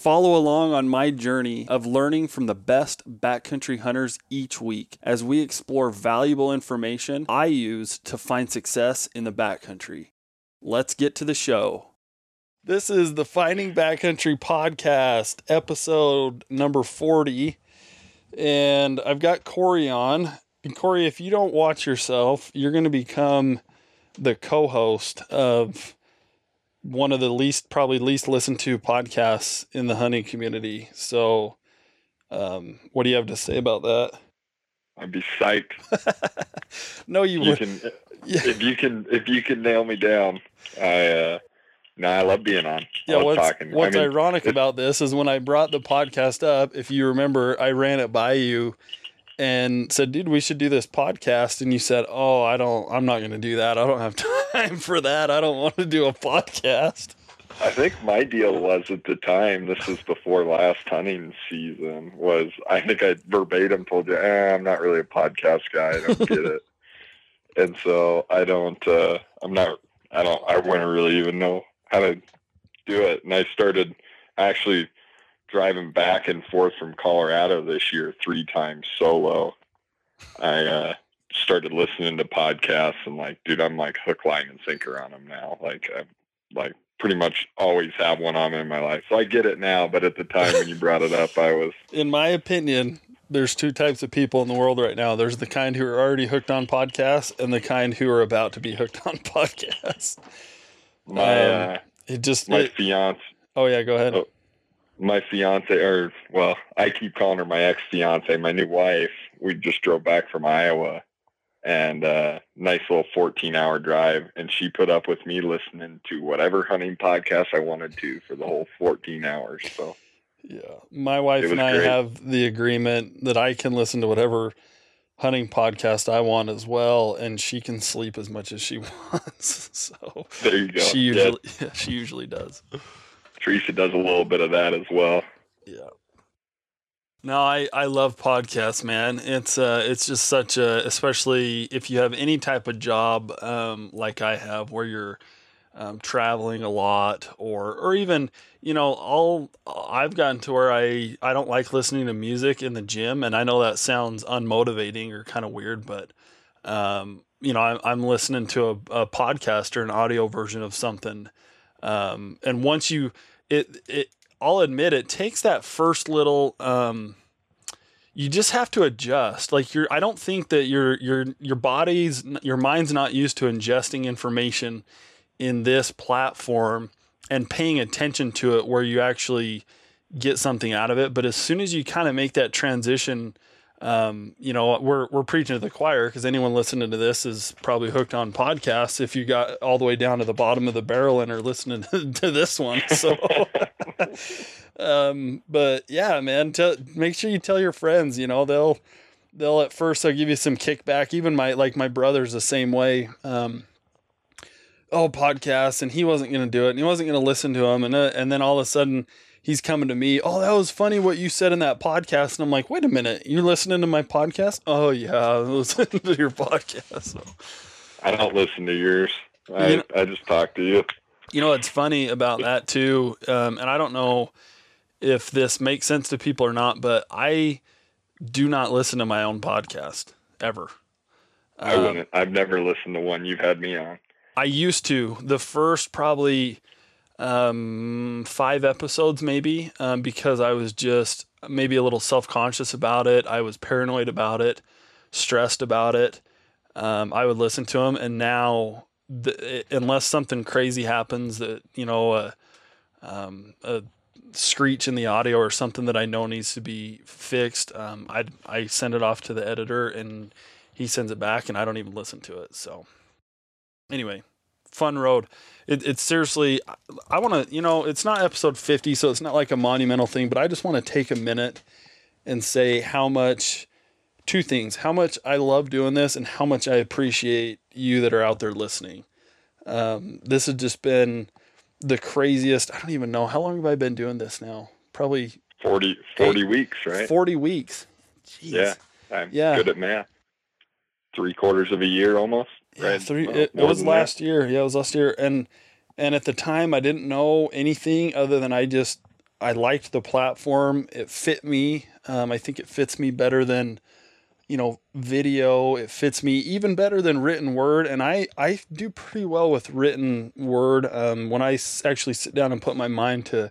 Follow along on my journey of learning from the best backcountry hunters each week as we explore valuable information I use to find success in the backcountry. Let's get to the show. This is the Finding Backcountry Podcast, episode number 40. And I've got Corey on. And Corey, if you don't watch yourself, you're going to become the co host of one of the least probably least listened to podcasts in the hunting community. So, um, what do you have to say about that? I'd be psyched. no, you, you would. can if you can if you can nail me down. I uh, no, I love being on. Yeah, I what's, what's I mean, ironic about this is when I brought the podcast up, if you remember, I ran it by you and said, dude, we should do this podcast. And you said, oh, I don't, I'm not going to do that. I don't have time for that. I don't want to do a podcast. I think my deal was at the time. This was before last hunting season. Was I think I verbatim told you, eh, I'm not really a podcast guy. I don't get it. And so I don't. uh I'm not. I don't. I wouldn't really even know how to do it. And I started actually driving back and forth from Colorado this year three times solo. I uh, started listening to podcasts and like, dude, I'm like hook, line, and sinker on them now. Like, I'm like pretty much always have one on in my life. So I get it now, but at the time when you brought it up, I was In my opinion, there's two types of people in the world right now. There's the kind who are already hooked on podcasts and the kind who are about to be hooked on podcasts. my Um, uh, It just, my it- fiance. oh yeah, go ahead. Oh. My fiance, or well, I keep calling her my ex fiance, my new wife. We just drove back from Iowa, and uh, nice little fourteen hour drive, and she put up with me listening to whatever hunting podcast I wanted to for the whole fourteen hours. So Yeah. My wife and I great. have the agreement that I can listen to whatever hunting podcast I want as well, and she can sleep as much as she wants. so there you go. she Yeah, yeah, she usually does. Teresa does a little bit of that as well. Yeah. No, I, I love podcasts, man. It's uh it's just such a especially if you have any type of job um like I have where you're um, traveling a lot or or even you know all I've gotten to where I I don't like listening to music in the gym and I know that sounds unmotivating or kind of weird but um you know I'm, I'm listening to a, a podcast or an audio version of something um and once you it it I'll admit it takes that first little um you just have to adjust. Like you're I don't think that your your your body's your mind's not used to ingesting information in this platform and paying attention to it where you actually get something out of it. But as soon as you kind of make that transition um, you know we're we're preaching to the choir because anyone listening to this is probably hooked on podcasts if you got all the way down to the bottom of the barrel and are listening to this one so. Um but yeah man tell, make sure you tell your friends you know they'll they'll at first they'll give you some kickback. Even my like my brother's the same way. Um oh podcasts and he wasn't going to do it and he wasn't going to listen to them, and uh, and then all of a sudden he's coming to me oh that was funny what you said in that podcast and i'm like wait a minute you're listening to my podcast oh yeah i listening to your podcast so, I don't listen to yours. I, You know- I just talk to you. you know what's funny about that too um, and i don't know if this makes sense to people or not but i do not listen to my own podcast ever I Um, wouldn't. I've never listened to one you've had me on. I used to the first probably um, five episodes maybe um, because I was just maybe a little self conscious about it. I was paranoid about it, stressed about it. Um, I would listen to them, and now the, unless something crazy happens that you know a, um, a screech in the audio or something that I know needs to be fixed, um, I I send it off to the editor and he sends it back, and I don't even listen to it. So anyway, fun road. It, it's seriously, I, want to, you know, it's not episode 50, so it's not like a monumental thing, but I just want to take a minute and say how much two things: how much I love doing this, and how much I appreciate you that are out there listening. Um, this has just been the craziest. I don't even know how long have I been doing this now. Probably 40, 40 weeks, right? Forty weeks. Jeez. Yeah, I'm Yeah. good at math. Three quarters of a year almost, Yeah, right? three. Well, it, it was than that. last year. Yeah, it was last year, and and at the time I didn't know anything other than I just I liked the platform. It fit me. Um, I think it fits me better than you know video. It fits me even better than written word, and I I do pretty well with written word. Um, I actually sit down and put my mind to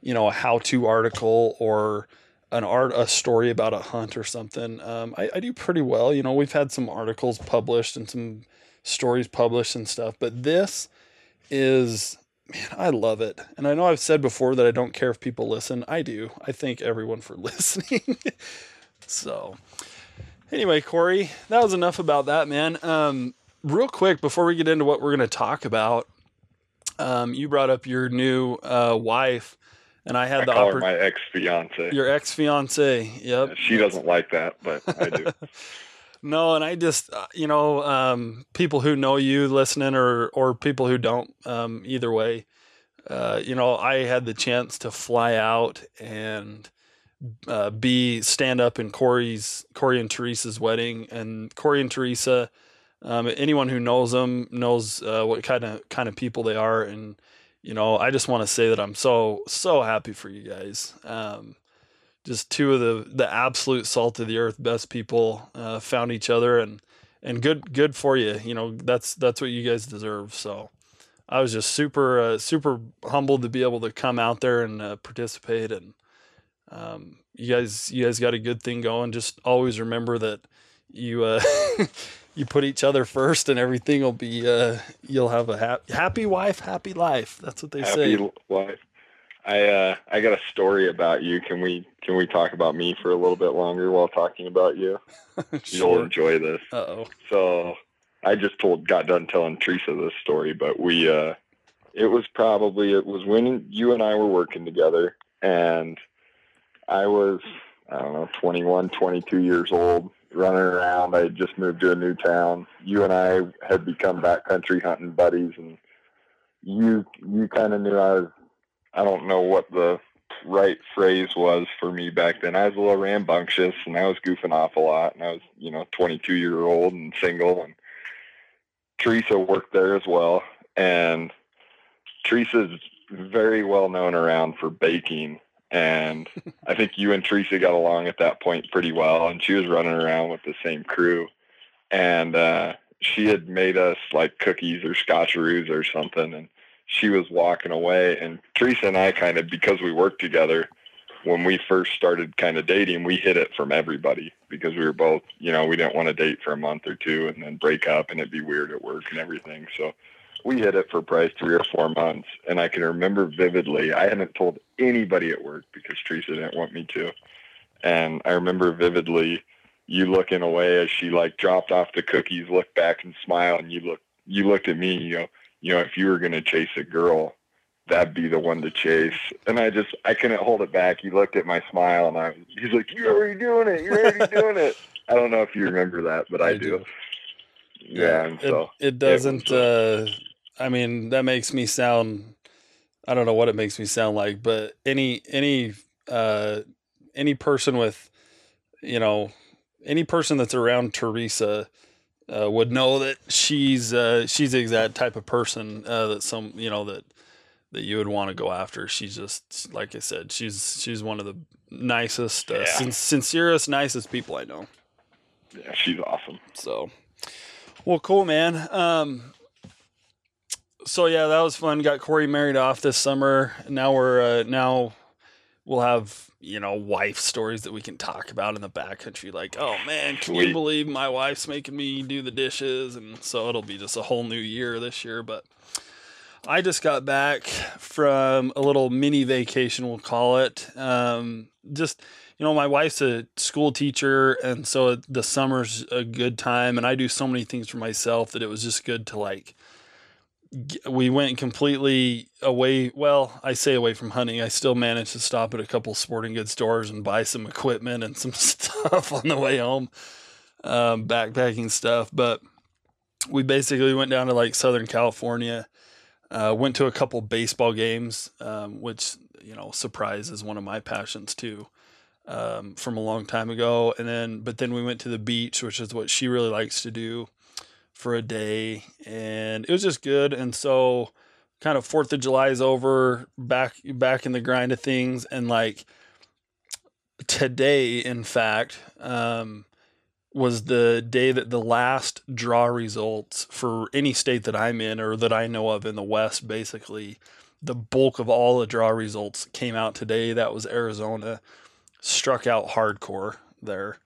you know a how-to article or an art a story about a hunt or something um, I, I do pretty well. You know we've had some articles published and some stories published and stuff but this is man i love it. And i know i've said before that i don't care if people listen. I do. I thank everyone for listening. So anyway corey that was enough about that man. Um, real quick before we get into what we're going to talk about um, you brought up your new uh, wife and i had I the call her my ex fiance. your ex fiance. Yep. She doesn't like that, but I do. No, and I just uh, you know um, people who know you listening or or people who don't. Um, either way, uh, you know I had the chance to fly out and uh, be stand up in Corey's Corey and Teresa's wedding, and Corey and Teresa. Um, anyone who knows them knows uh, what kind of kind of people they are, and you know I just want to say that I'm so so happy for you guys. Um, just two of the the absolute salt of the earth best people uh, found each other and and good good for you you know that's that's what you guys deserve so i was just super uh, super humbled to be able to come out there and uh, participate and um, you guys you guys got a good thing going just always remember that you uh, you put each other first and everything will be uh, you'll have a hap- happy wife happy life that's what they say. Happy say wife. I uh, I got a story about you. Can we can we talk about me for a little bit longer while talking about you? You'll enjoy this. uh-oh So I just told got done telling Teresa this story, but we uh it was probably it was when you and I were working together and I was I don't know 21, 22 years old running around. I had just moved to a new town. You and I had become backcountry hunting buddies and you you kind of knew I was I don't know what the right phrase was for me back then. I was a little rambunctious and I was goofing off a lot and I was, you know, 22 year old and single and Teresa worked there as well. And Teresa's very well known around for baking. And I think you and Teresa got along at that point pretty well. And she was running around with the same crew. And uh, she had made us like cookies or scotcheroos or something. And she was walking away. And Teresa and I kind of, because we worked together, when we first started kind of dating, we hid it from everybody because we were both, you know, we didn't want to date for a month or two and then break up and it'd be weird at work and everything. So we hid it for probably three or four months. And I can remember vividly, I hadn't told anybody at work because Teresa didn't want me to. And I remember vividly you looking away as she like dropped off the cookies, looked back and smiled, and you look, you looked at me, you know, you know, if you were going to chase a girl, that'd be the one to chase. And I just, I couldn't hold it back. He looked at my smile and I, he's like, you're already doing it. You're already doing it. I don't know if you remember that, but I, do. Yeah. And it, so it doesn't uh i mean that makes me sound i don't know what it makes me sound like but any any uh any person with you know any person that's around teresa uh, would know that she's uh she's the exact type of person uh that some you know that that you would want to go after she's just like i said she's she's one of the nicest uh, Yeah. sin- sincerest nicest people i know yeah, she's awesome. so, well, cool, man. Um, so yeah, that was fun. Got Corey married off this summer. Now we're uh, now we'll have you know wife stories that we can talk about in the backcountry. Like, oh man, can you believe my wife's making me do the dishes? And so it'll be just a whole new year this year. But I just got back from a little mini vacation, we'll call it. Um, just you know, my wife's a school teacher, and so the summer's a good time. And I do so many things for myself that it was just good to like we went completely away. Well, I say away from hunting. I still managed to stop at a couple sporting goods stores and buy some equipment and some stuff on the way home, um, backpacking stuff. But we basically went down to like Southern California, uh, went to a couple baseball games, um, which, you know, surprise is one of my passions too. Um, from a long time ago, and then but then we went to the beach, which is what she really likes to do for a day and it was just good and so kind of fourth of july is over back back in the grind of things and like today in fact um, was the day that the last draw results for any state that i'm in or that i know of in the west basically the bulk of all the draw results came out today. That was arizona. Struck out hardcore there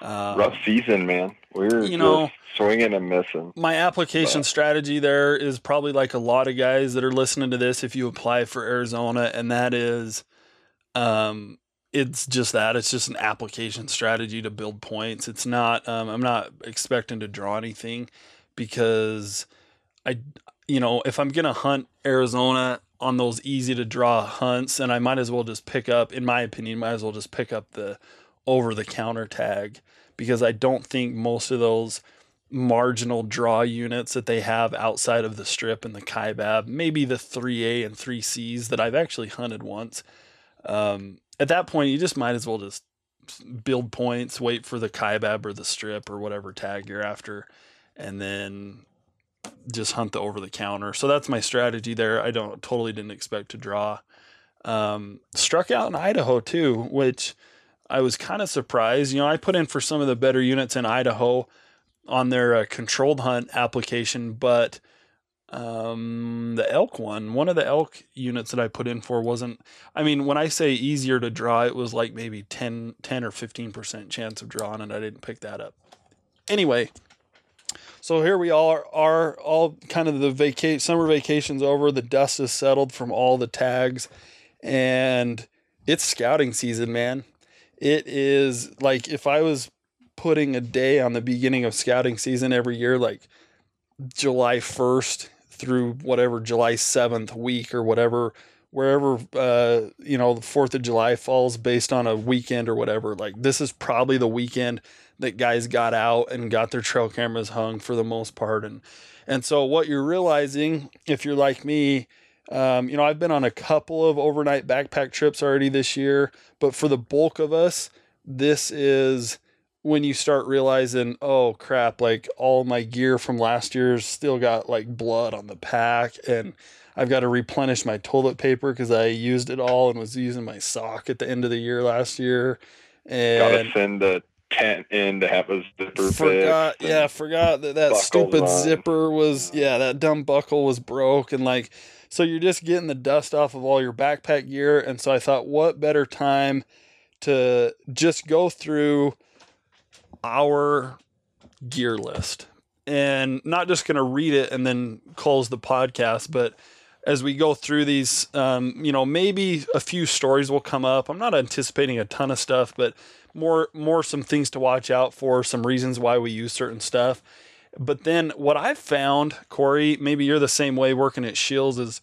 um, rough season man we're you know swinging and missing. My application but. strategy there is probably like a lot of guys that are listening to this. If you apply for Arizona, and that is, um, it's just that it's just an application strategy to build points. It's not. Um, I'm not expecting to draw anything because I, you know, if I'm gonna hunt Arizona on those easy to draw hunts, and I might as well just pick up, in my opinion, might as well just pick up the over the counter tag because I don't think most of those marginal draw units that they have outside of the strip and the kaibab, maybe the 3A and 3Cs that I've actually hunted once. Um, at that point, you just might as well just build points, wait for the kaibab or the strip or whatever tag you're after, and then just hunt the over the counter. So that's my strategy there. I don't totally didn't expect to draw. Um, struck out in Idaho too, which I was kind of surprised. You know, I put in for some of the better units in Idaho on their uh, controlled hunt application, but um, the elk one, one of the elk units that I put in for wasn't, I mean, when I say easier to draw, it was like maybe 10, 10 or 15% chance of drawing, and I didn't pick that up. Anyway, so here we are, are all kind of the vacation, summer vacations over. The dust is settled from all the tags, and it's scouting season, man. It is like if I was putting a day on the beginning of scouting season every year, like July 1st through whatever July 7th week or whatever, wherever, uh, you know, the 4th of July falls based on a weekend or whatever. Like, this is probably the weekend that guys got out and got their trail cameras hung for the most part. And, and so what you're realizing, if you're like me, um, you know, I've been on a couple of overnight backpack trips already this year, but for the bulk of us, this is when you start realizing, oh crap, like all my gear from last year's still got like blood on the pack and I've got to replenish my toilet paper because I used it all and was using my sock at the end of the year last year. And gotta send the tent in to have a zipper. Forgot, yeah, forgot that that stupid on. zipper was, yeah, that dumb buckle was broke and like, so you're just getting the dust off of all your backpack gear. And so I thought, what better time to just go through our gear list and not just going to read it and then close the podcast, but as we go through these, um, you know, maybe a few stories will come up. I'm not anticipating a ton of stuff, but more, more some things to watch out for, some reasons why we use certain stuff. But then what I've found, Corey, maybe you're the same way working at Scheels, is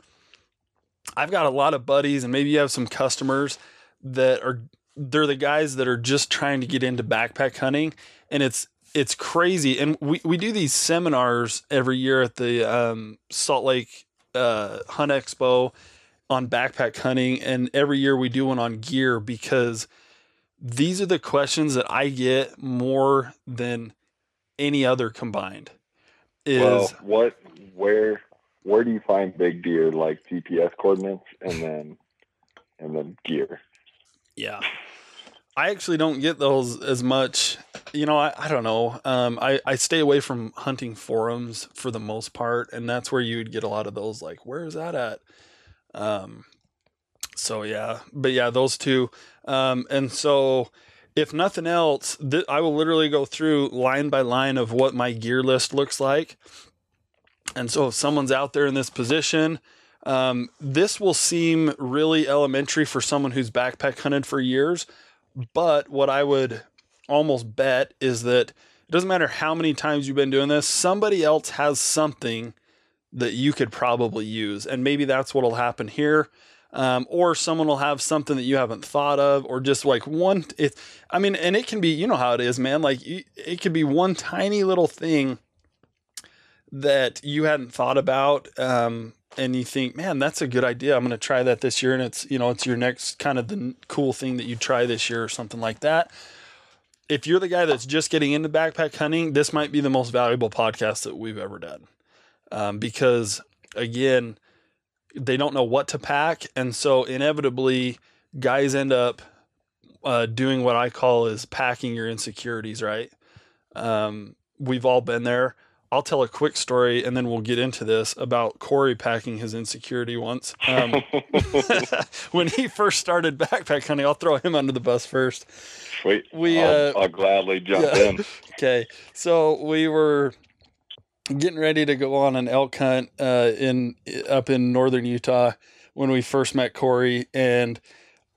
I've got a lot of buddies, and maybe you have some customers that are they're the guys that are just trying to get into backpack hunting. And it's it's crazy. And we, we do these seminars every year at the um, salt lake uh, hunt expo on backpack hunting. And every year we do one on gear because these are the questions that i get more than any other combined is well, what where where do you find big deer like gps coordinates and then and then gear yeah I actually don't get those as much. You know, I, I don't know. Um, I, I stay away from hunting forums for the most part, and that's where you'd get a lot of those. Like, where is that at? Um, so yeah, but yeah, those two. Um, and so if nothing else, th- I will literally go through line by line of what my gear list looks like. And so if someone's out there in this position, um, this will seem really elementary for someone who's backpack hunted for years but what I would almost bet is that it doesn't matter how many times you've been doing this, somebody else has something that you could probably use. And maybe that's what'll happen here. Um, or someone will have something that you haven't thought of, or just like one. It, I mean, and it can be, you know how it is, man. Like it could be one tiny little thing that you hadn't thought about, um, and you think, man, that's a good idea. I'm going to try that this year, and it's you know, it's your next kind of the cool thing that you try this year or something like that. If you're the guy that's just getting into backpack hunting, this might be the most valuable podcast that we've ever done, um, because again they don't know what to pack, and so inevitably, guys end up uh, doing what I call is packing your insecurities. Right? Um, we've all been there. I'll tell a quick story, and then we'll get into this about Corey packing his insecurity once. Um, when he first started backpack hunting, I'll throw him under the bus first. Sweet. We, I'll, uh, I'll gladly jump yeah. in. Okay, so we were getting ready to go on an elk hunt uh, in up in northern Utah when we first met Corey, and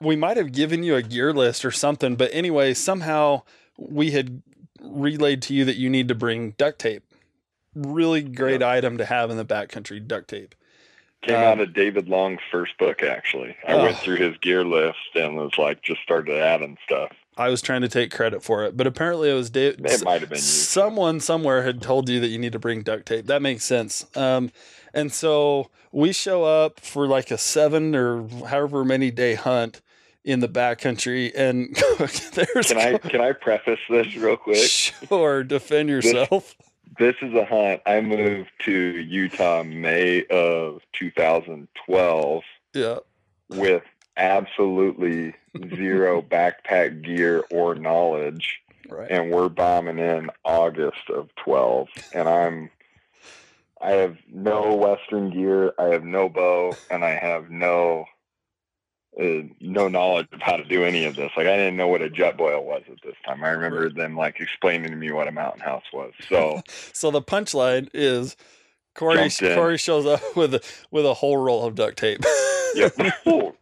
we might have given you a gear list or something. But anyway, somehow we had relayed to you that you need to bring duct tape. Really great item to have in the backcountry, duct tape. Came Um, out of David Long's first book, actually. I went Oh. through his gear list and was like, just started adding stuff. I was trying to take credit for it, but apparently it was Dave. It might have been you. someone somewhere had told you that you need to bring duct tape. That makes sense. Um, and so we show up for like a seven or however many day hunt in the backcountry, and there's Can I can I preface this real quick? sure defend yourself. This is a hunt. I moved to Utah May of 2012 Yeah, with absolutely zero backpack gear or knowledge. right. and we're bombing in August of 12 and I'm I have no western gear, I have no bow and I have no uh, no knowledge of how to do any of this. Like I didn't know what a Jetboil was at this time. I remember them like explaining to me what a mountain house was. So So the punchline is Corey. Corey shows up with a with a whole roll of duct tape. yep.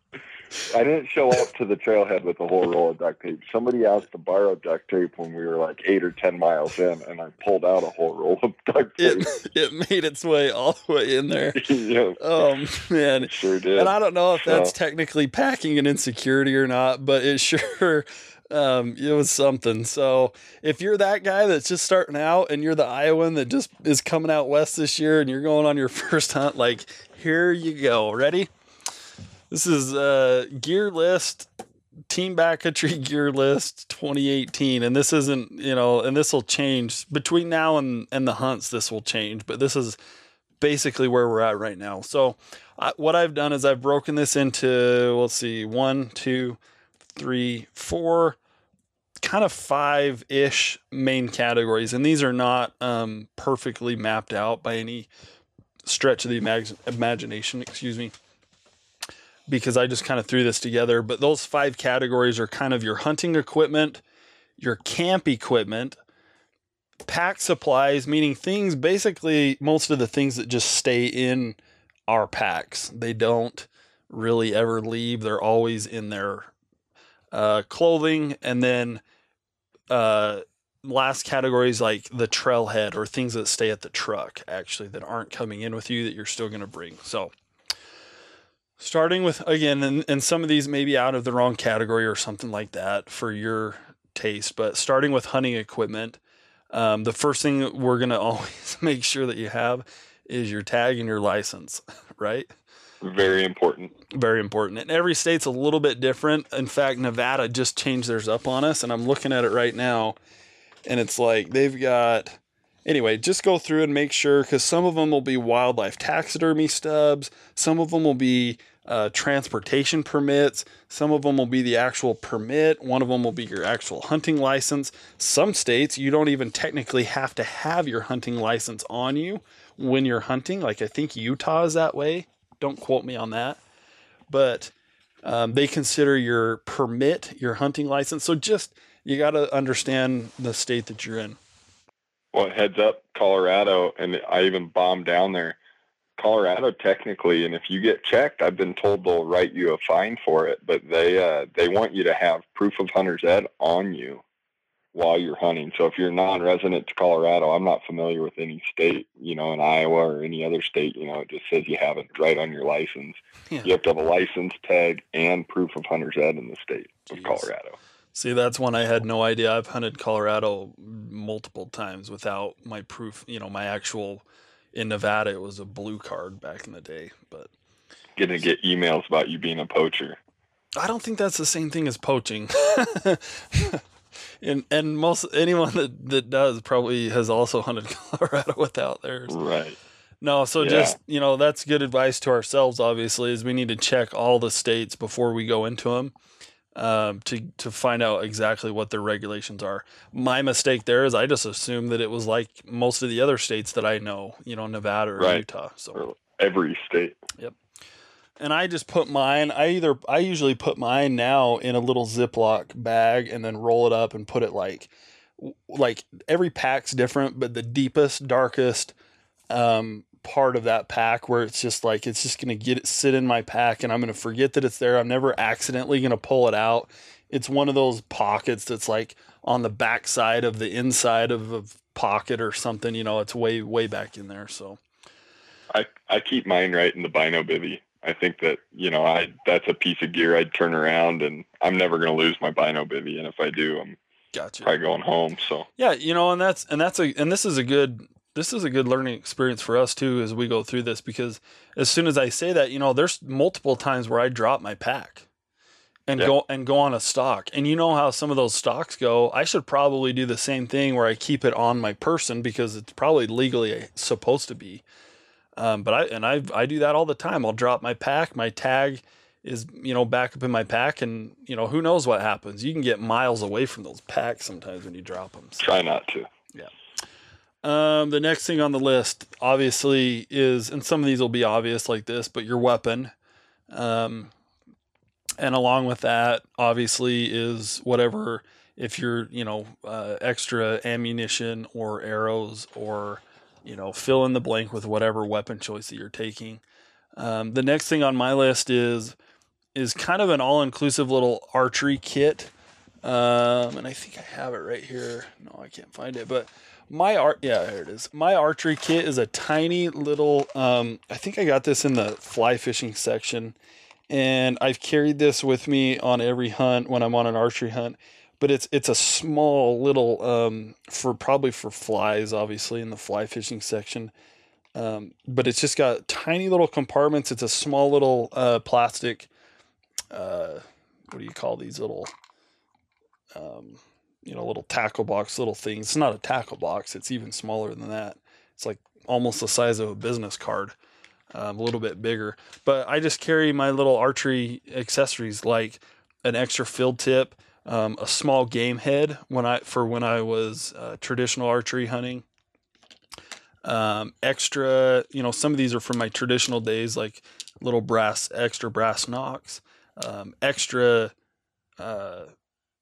I didn't show up to the trailhead with a whole roll of duct tape. Somebody asked to borrow duct tape when we were like eight or ten miles in, and I pulled out a whole roll of duct tape. it it made its way all the way in there. yeah, Oh man, it sure did. And I don't know if that's So- technically packing an insecurity or not, but it sure um, it was something. So if you're that guy that's just starting out and you're the Iowan that just is coming out west this year and you're going on your first hunt, like here you go. Ready? This is uh, gear list. Team Backcountry Gear List 2018, and this isn't, you know, and this will change between now and and the hunts. This will change, but this is basically where we're at right now. So, I, what I've done is I've broken this into let's see, one, two, three, four, kind of five ish main categories, and these are not um, perfectly mapped out by any stretch of the imag- imagination. Excuse me. Because I just kind of threw this together, but those five categories are kind of your hunting equipment, your camp equipment, pack supplies, meaning things basically most of the things that just stay in our packs. They don't really ever leave. They're always in their uh, clothing. And then uh, last categories like the trailhead or things that stay at the truck actually that aren't coming in with you that you're still going to bring. So starting with again, and, and some of these may be out of the wrong category or something like that for your taste, but starting with hunting equipment. Um, the first thing we're going to always make sure that you have is your tag and your license, right? Very important. Very important. And every state's a little bit different. In fact, Nevada just changed theirs up on us, and I'm looking at it right now, and it's like they've got. Anyway, just go through and make sure because some of them will be wildlife taxidermy stubs, some of them will be uh, transportation permits, some of them will be the actual permit, one of them will be your actual hunting license. Some states you don't even technically have to have your hunting license on you when you're hunting. Like I think Utah is that way. Don't quote me on that. But um, they consider your permit your hunting license. So just you got to understand the state that you're in. Well, heads up, Colorado, and I even bombed down there. Colorado, technically, and if you get checked, I've been told they'll write you a fine for it. But they uh, they want you to have proof of hunter's ed on you while you're hunting. So if you're non-resident to Colorado, I'm not familiar with any state, you know, in Iowa or any other state, you know, it just says you have it right on your license. Yeah. You have to have a license tag and proof of hunter's ed in the state Jeez. of Colorado. See, that's one I had no idea. I've hunted Colorado multiple times without my proof, you know, my actual in Nevada it was a blue card back in the day, but gonna get emails about you being a poacher. I don't think that's the same thing as poaching. and and most anyone that, that does probably has also hunted Colorado without theirs. Right. No, so yeah. just you know that's good advice to ourselves. Obviously, is we need to check all the states before we go into them um, to to find out exactly what their regulations are. My mistake there is I just assumed that it was like most of the other states that I know, you know, Nevada or right. Utah. So every state. Yep and I just put mine. I either I usually put mine now in a little Ziploc bag and then roll it up and put it like like every pack's different, but the deepest, darkest um, part of that pack where it's just like it's just gonna get it sit in my pack and I'm gonna forget that it's there. I'm never accidentally gonna pull it out. It's one of those pockets that's like on the back side of the inside of a pocket or something. You know, it's way way back in there. So. I, I keep mine right in the bino bivy. I think that you know I that's a piece of gear I'd turn around and I'm never going to lose my bino bivy, and if I do, I'm gotcha. probably going home. So yeah, you know, and that's and that's a and this is a good this is a good learning experience for us too as we go through this because as soon as I say that, you know, there's multiple times where I drop my pack and yeah. go and go on a stock. And you know how some of those stocks go. I should probably do the same thing where I keep it on my person because it's probably legally supposed to be. Um, but I and I I do that all the time. I'll drop my pack, my tag is you know back up in my pack, and you know who knows what happens. You can get miles away from those packs sometimes when you drop them. So, Try not to. Um, the next thing on the list, obviously, is and some of these will be obvious like this, but your weapon. Um, and along with that, obviously, is whatever if you're you know uh, extra ammunition or arrows or you know, fill in the blank with whatever weapon choice that you're taking. Um, the next thing on my list is is kind of an all inclusive little archery kit, um, and I think I have it right here. No, I can't find it, but my art yeah here it is my archery kit is a tiny little um, i think i got this in the fly fishing section and i've carried this with me on every hunt when i'm on an archery hunt but it's it's a small little um, for probably for flies, obviously in the fly fishing section. Um, but it's just got tiny little compartments. It's a small little uh, plastic. Uh, what do you call these little? Um, you know, little tackle box, little things. It's not a tackle box. It's even smaller than that. It's like almost the size of a business card, um, a little bit bigger. But I just carry my little archery accessories like an extra field tip um, a small game head when I for when I was uh, traditional archery hunting. Um, extra, you know, some of these are from my traditional days, like little brass, extra brass nocks, um, extra uh,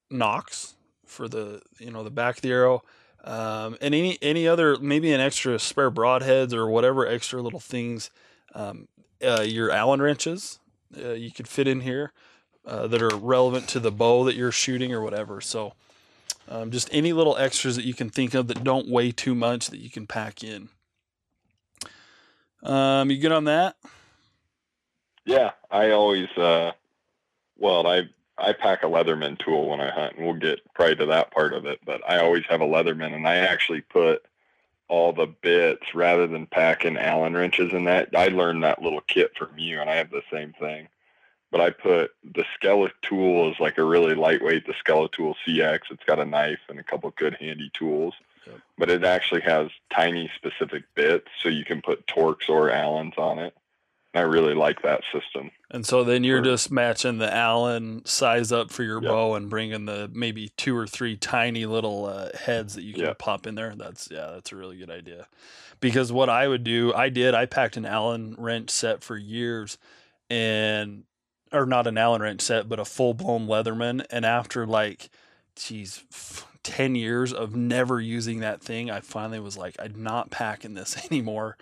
nocks for the you know the back of the arrow, um, and any any other maybe an extra spare broadheads or whatever extra little things. Um, uh, your Allen wrenches uh, you could fit in here. Uh, that are relevant to the bow that you're shooting or whatever. So, um, just any little extras that you can think of that don't weigh too much that you can pack in. Um, you good on that? Yeah, I always, uh, well, I I pack a Leatherman tool when I hunt, and we'll get probably to that part of it. But I always have a Leatherman, and I actually put all the bits rather than packing Allen wrenches in that. I learned that little kit from you, and I have the same thing but I put the Skeletool is like a really lightweight, the Skeletool CX. It's got a knife and a couple good handy tools, yep. but it actually has tiny specific bits so you can put Torx or Allens on it. I really like that system. And so then you're just matching the Allen size up for your yep. bow and bringing the maybe two or three tiny little uh, heads that you can yep. pop in there. That's yeah, that's a really good idea. Because what I would do, I did, I packed an Allen wrench set for years and or not an Allen wrench set, but a full blown Leatherman. And after like, geez, 10 years of never using that thing, I finally was like, I'm not packing this anymore.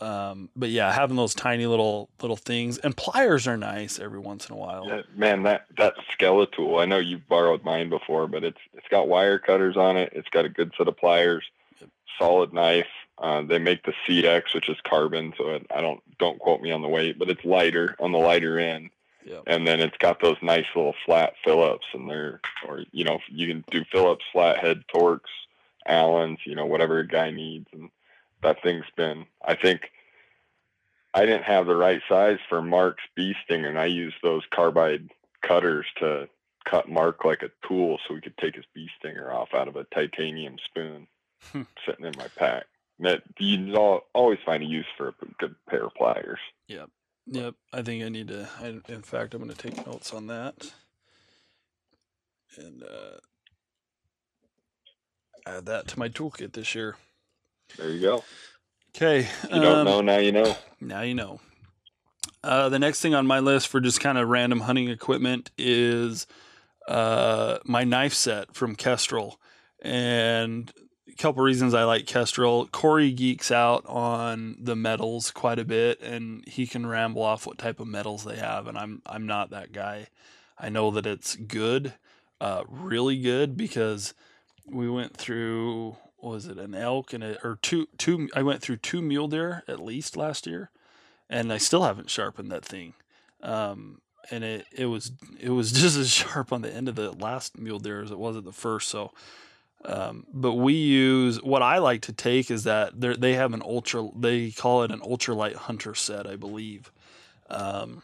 Um, but yeah, having those tiny little little things and pliers are nice every once in a while. Yeah, man, that that Skeletool. I know you borrowed mine before, but it's it's got wire cutters on it. It's got a good set of pliers, Yep. solid knife. Uh, they make the CX, which is carbon, so it, I don't don't quote me on the weight, but it's lighter on the lighter end. Yep. And then it's got those nice little flat Phillips, and they're or you know you can do Phillips flathead Torx, Allens, you know whatever a guy needs, and that thing's been. I think I didn't have the right size for Mark's bee stinger, and I used those carbide cutters to cut Mark like a tool, so we could take his bee stinger off out of a titanium spoon Hmm. sitting in my pack. That you always find a use for a good pair of pliers. Yep. Yep, I think I need to. I, in fact, I'm going to take notes on that and uh, add that to my toolkit this year. There you go. Okay, You don't um, know now, you know. Now you know. Uh, the next thing on my list for just kind of random hunting equipment is uh, my knife set from Kestrel. And a couple reasons I like Kestrel. Corey geeks out on the metals quite a bit, and he can ramble off what type of metals they have. And I'm I'm not that guy. I know that it's good, uh, really good, because we went through was it an elk and a, or two two I went through two mule deer at least last year, and I still haven't sharpened that thing. Um, and it, it was it was just as sharp on the end of the last mule deer as it was at the first. So, um, but we use what I like to take is that they they have an ultra they call it an ultralight hunter set I believe, um,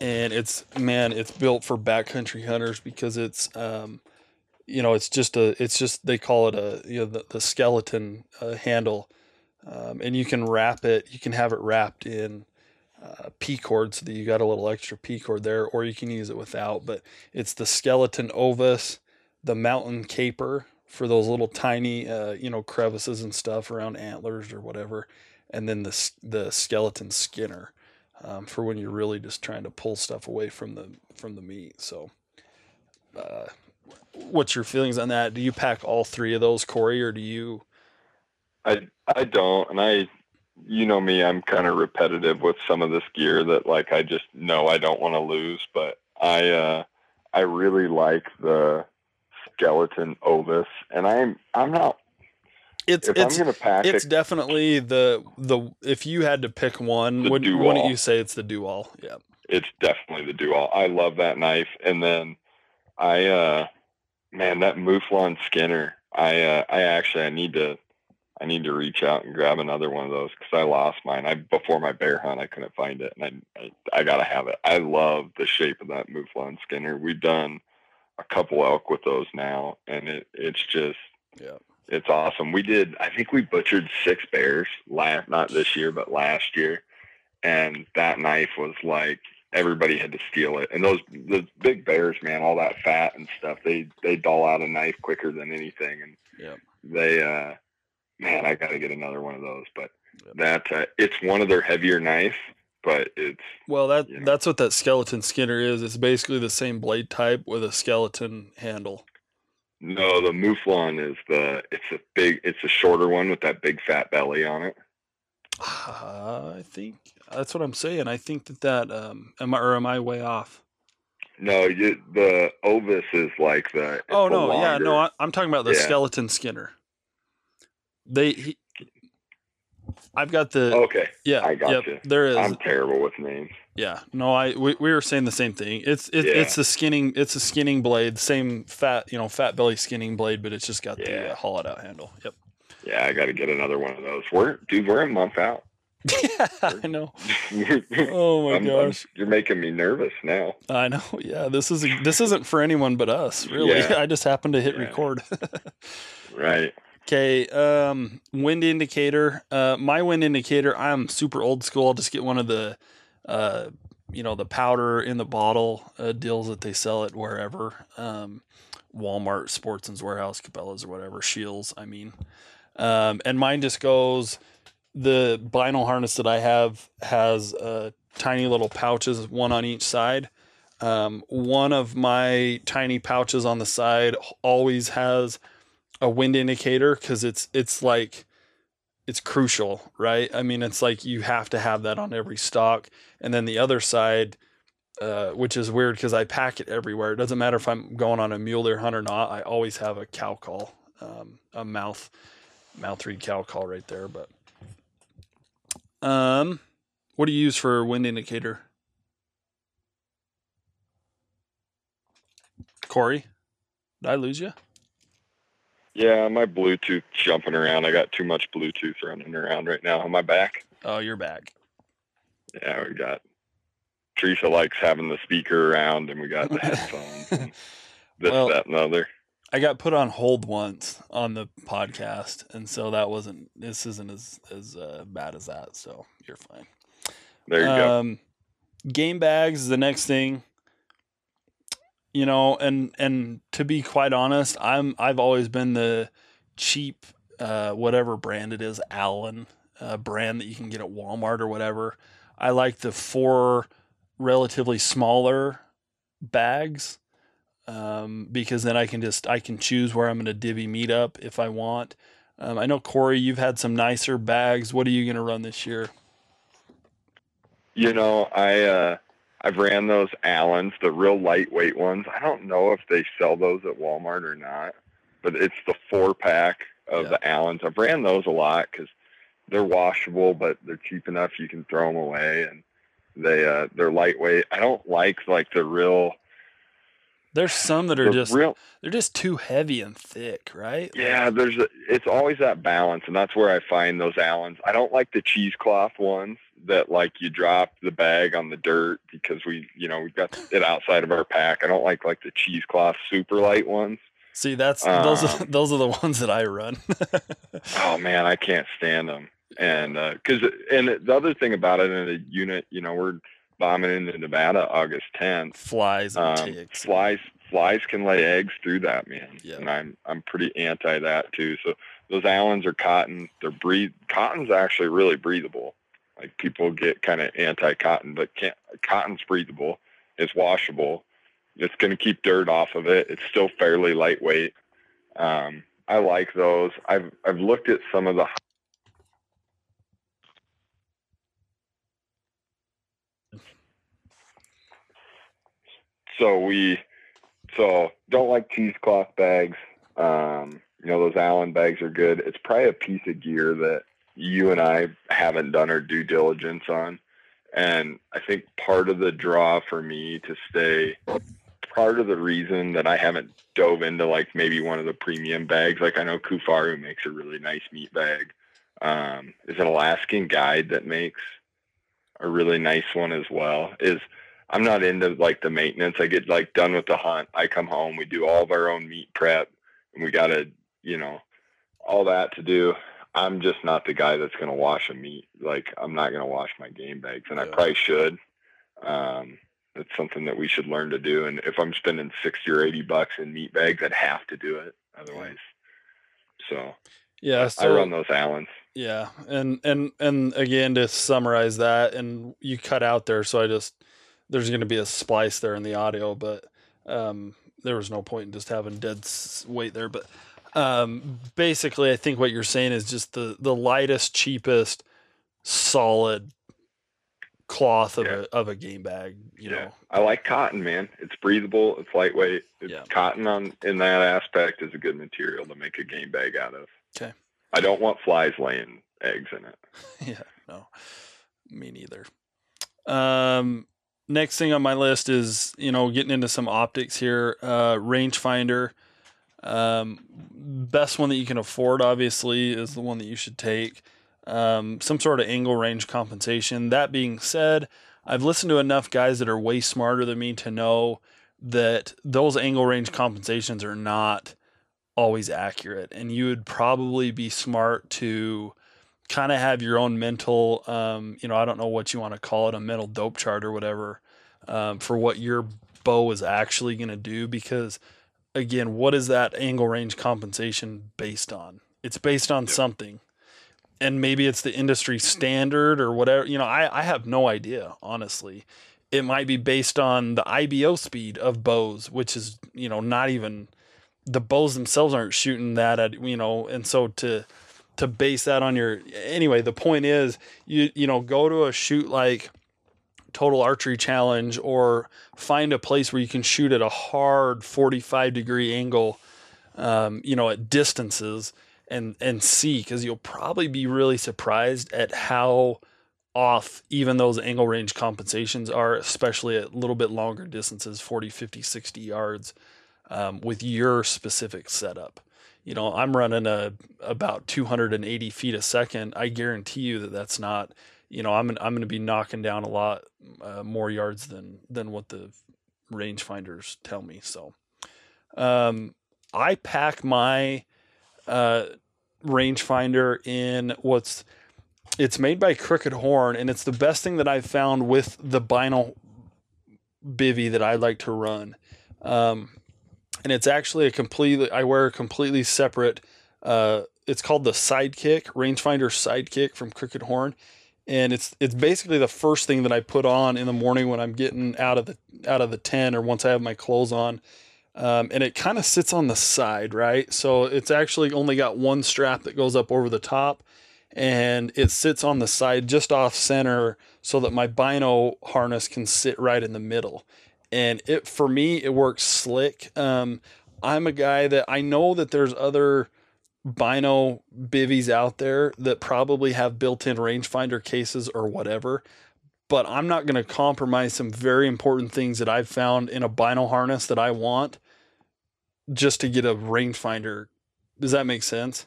and it's man it's built for backcountry hunters because it's um, you know it's just a it's just they call it a you know the, the skeleton uh, handle. Um, and you can wrap it you can have it wrapped in uh, p cord so that you got a little extra p cord there or you can use it without but it's the skeleton ovis the mountain caper for those little tiny uh, you know crevices and stuff around antlers or whatever and then the the skeleton skinner um, for when you're really just trying to pull stuff away from the from the meat. So uh, what's your feelings on that? Do you pack all three of those, Corey, or do you? I I don't, and I, you know me, I'm kind of repetitive with some of this gear that like I just know I don't want to lose, but I uh I really like the skeleton ovis, and I'm I'm not It's it's I'm gonna pack it's definitely the the if you had to pick one, wouldn't, wouldn't you say it's the do all? Yeah. it's definitely the dual. I love that knife, and then I uh man that Mouflon Skinner. I uh I actually I need to I need to reach out and grab another one of those because I lost mine. I before my bear hunt I couldn't find it, and I, I I gotta have it. I love the shape of that Mouflon Skinner. We've done a couple elk with those now, and it it's just Yeah. it's awesome. We did I think we butchered six bears last not this year but last year, and that knife was like everybody had to steal it. And those the big bears, man, all that fat and stuff, they they dull out a knife quicker than anything, and Yep. they uh man i gotta get another one of those but Yep. that uh, it's one of their heavier knives but it's Well, that You know. that's what that skeleton Skinner is. It's basically the same blade type with a skeleton handle. no the mouflon is the it's a big it's a shorter one with that big fat belly on it Uh, I think that's what I'm saying. I think that that um, am I or am I way off? no you, the ovis is like the it's oh no, yeah, no, I, I'm talking about the Yeah. skeleton Skinner. They, he, I've got the okay yeah, I got yep, you. there is i'm terrible with names yeah. No, I we, we were saying the same thing. It's it, Yeah. it's the skinning it's a skinning blade, same fat you know fat belly skinning blade, but it's just got the uh, hollowed out handle. Yep. Yeah i gotta get another one of those we're dude we're a month out yeah, I know. Oh my I'm- I'm- gosh. you're making me nervous now I know. Yeah, this is this isn't for anyone but us, really. Yeah. I just happened to hit Yeah. record. right Okay, um, wind indicator. Uh, my wind indicator. I'm super old school. I'll just get one of the, uh, you know, the powder in the bottle uh, deals that they sell at wherever, um, Walmart, Sportsman's Warehouse, Cabela's, or whatever. Scheels. I mean, um, and mine just goes. The bino harness that I have has uh, tiny little pouches, one on each side. Um, one of my tiny pouches on the side always has a wind indicator because it's it's like it's crucial, right? I mean, it's like you have to have that on every stock. And then the other side, uh, which is weird because I pack it everywhere. It doesn't matter if I'm going on a mule deer hunt or not. I always have a cow call, um, a mouth mouth reed cow call right there. But um, what do you use for wind indicator? Corey, did I lose you? Yeah, my Bluetooth jumping around. I got too much Bluetooth running around right now. Am I back? Oh, you're back. Yeah, we got Teresa likes having the speaker around, and we got the headphones. And this, Well- that, and the other. I got put on hold once on the podcast, and so that wasn't. This isn't as as uh, bad as that. So you're fine. There you go. Um, game bags is the next thing. You know, and and to be quite honest, I'm I've always been the cheap, uh, whatever brand it is, Allen uh, brand that you can get at Walmart or whatever. I like the four relatively smaller bags um, because then I can just I can choose where I'm going to divvy meat up if I want. Um, I know Corey, you've had some nicer bags. What are you going to run this year? You know, I uh I've ran those Allens, the real lightweight ones. I don't know if they sell those at Walmart or not, but it's the four pack of Yeah. the Allens. I've ran those a lot because they're washable, but they're cheap enough you can throw them away, and they uh they're lightweight. I don't like like the real There's some that are just real they're just too heavy and thick, right? Yeah, there's a, it's always that balance, and that's where I find those Allens. I don't like the cheesecloth ones that like you drop the bag on the dirt because we, you know, we've got it outside of our pack. I don't like like the cheesecloth super light ones. See, that's those are, Um, those are the ones that I run. Oh man, I can't stand them. And because and the other thing about it in a unit, you know, we're bombing into Nevada August 10th. Flies and Um, ticks. flies flies can lay eggs through that man. Yeah. and i'm i'm pretty anti that too. So those allens are cotton. They're breathe cotton's actually really breathable. Like people get kind of anti cotton but can't cotton's breathable. It's washable. It's going to keep dirt off of it. It's still fairly lightweight. Um, i like those. I've i've looked at some of the so we so don't like cheesecloth bags. Um you know those allen bags are good. It's probably a piece of gear that you and i haven't done our due diligence on. And i think part of the draw for me to stay part of the reason that i haven't dove into like maybe one of the premium bags like i know Kifaru makes a really nice meat bag um is an alaskan guide that makes a really nice one as well is I'm not into like the maintenance. I get like done with the hunt. I come home. We do all of our own meat prep, and we got to, you know, all that to do. I'm just not the guy that's going to wash a meat. Like I'm not going to wash my game bags, and I probably should. Um, it's something that we should learn to do. And if I'm spending sixty or eighty bucks in meat bags, I'd have to do it otherwise. So yeah, I run those Allens. yeah, and and and again to summarize that, and you cut out there, so I just there's going to be a splice there in the audio, but um, there was no point in just having dead weight there. But um, basically, I think what you're saying is just the the lightest, cheapest, solid cloth of Yeah. a of a game bag. You yeah, know, I like cotton, man. It's breathable. It's lightweight. It's Yeah. cotton on in that aspect is a good material to make a game bag out of. Okay. I don't want flies laying eggs in it. yeah, no, me neither. Um, next thing on my list is you know getting into some optics here. Uh, rangefinder, um, best one that you can afford, obviously, is the one that you should take. Um, some sort of angle range compensation. That being said, I've listened to enough guys that are way smarter than me to know that those angle range compensations are not always accurate, and you would probably be smart to kind of have your own mental, um, you know, I don't know what you want to call it, a mental dope chart or whatever, um, for what your bow is actually going to do. Because again, what is that angle range compensation based on? It's based on something. And maybe it's the industry standard or whatever. You know, I, I have no idea, honestly. It might be based on the IBO speed of bows, which is, you know, not even the bows themselves aren't shooting that at, you know, and so to, to base that on your anyway. The point is, you you know, go to a shoot like Total Archery Challenge or find a place where you can shoot at a hard 45 degree angle, um, you know, at distances and and see because you'll probably be really surprised at how off even those angle range compensations are, especially at a little bit longer distances 40, 50, 60 yards um, with your specific setup. You know, I'm running a about 280 feet a second. I guarantee you that that's not. You know, I'm I'm going to be knocking down a lot uh, more yards than than what the rangefinders tell me. So, um, I pack my uh, rangefinder in what's it's made by Crooked Horn, and it's the best thing that I've found with the Bino bivy that I like to run. Um, and it's actually a completely I wear a completely separate. Uh, it's called the Sidekick Rangefinder Sidekick from Crooked Horn, and it's it's basically the first thing that I put on in the morning when I'm getting out of the out of the tent or once I have my clothes on. Um, and it kind of sits on the side, right? So it's actually only got one strap that goes up over the top, and it sits on the side just off center so that my bino harness can sit right in the middle. And it for me it works slick. Um, I'm a guy that I know that there's other bino bivvies out there that probably have built-in rangefinder cases or whatever but I'm not going to compromise some very important things that I've found in a bino harness that I want just to get a rangefinder. Does that make sense?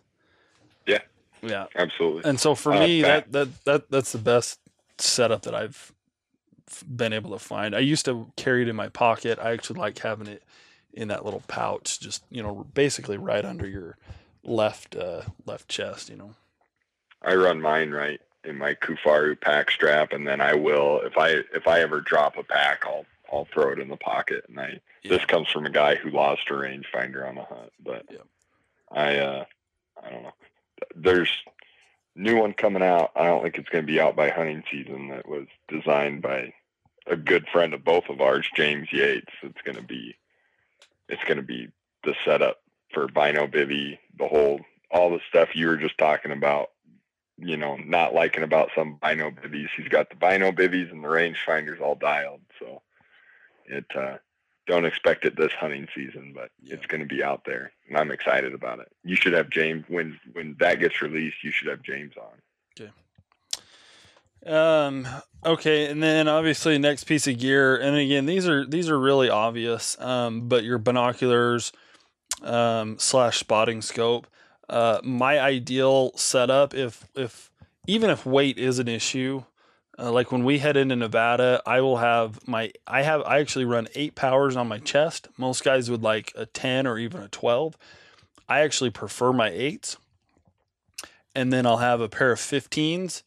Yeah. Yeah. Absolutely. And so for Uh, me, that- that, that that that's the best setup that I've been able to find. I used to carry it in my pocket. I actually like having it in that little pouch, just you know, basically right under your left uh, left chest. You know. I run mine right in my Kifaru pack strap, and then I will if I if I ever drop a pack, I'll I'll throw it in the pocket. And I this comes from a guy who lost a rangefinder on a hunt, but Yeah. I uh I don't know. There's new one coming out. I don't think it's going to be out by hunting season. That was designed by a good friend of both of ours, James Yates. It's going to be it's going to be the setup for Bino Bivy, the whole all the stuff you were just talking about you know, not liking about some bino bivvies. He's got the bino bivvies and the rangefinders all dialed. So it uh don't expect it this hunting season, but Yeah. it's going to be out there, and I'm excited about it. You should have James when when that gets released. You should have James on. Okay. Um. Okay, and then obviously next piece of gear, and again these are these are really obvious. Um, but your binoculars, um, slash spotting scope. Uh, my ideal setup, if if even if weight is an issue, uh, like when we head into Nevada, I will have my I have I actually run eight powers on my chest. Most guys would like a ten or even a twelve. I actually prefer my eights, and then I'll have a pair of fifteens.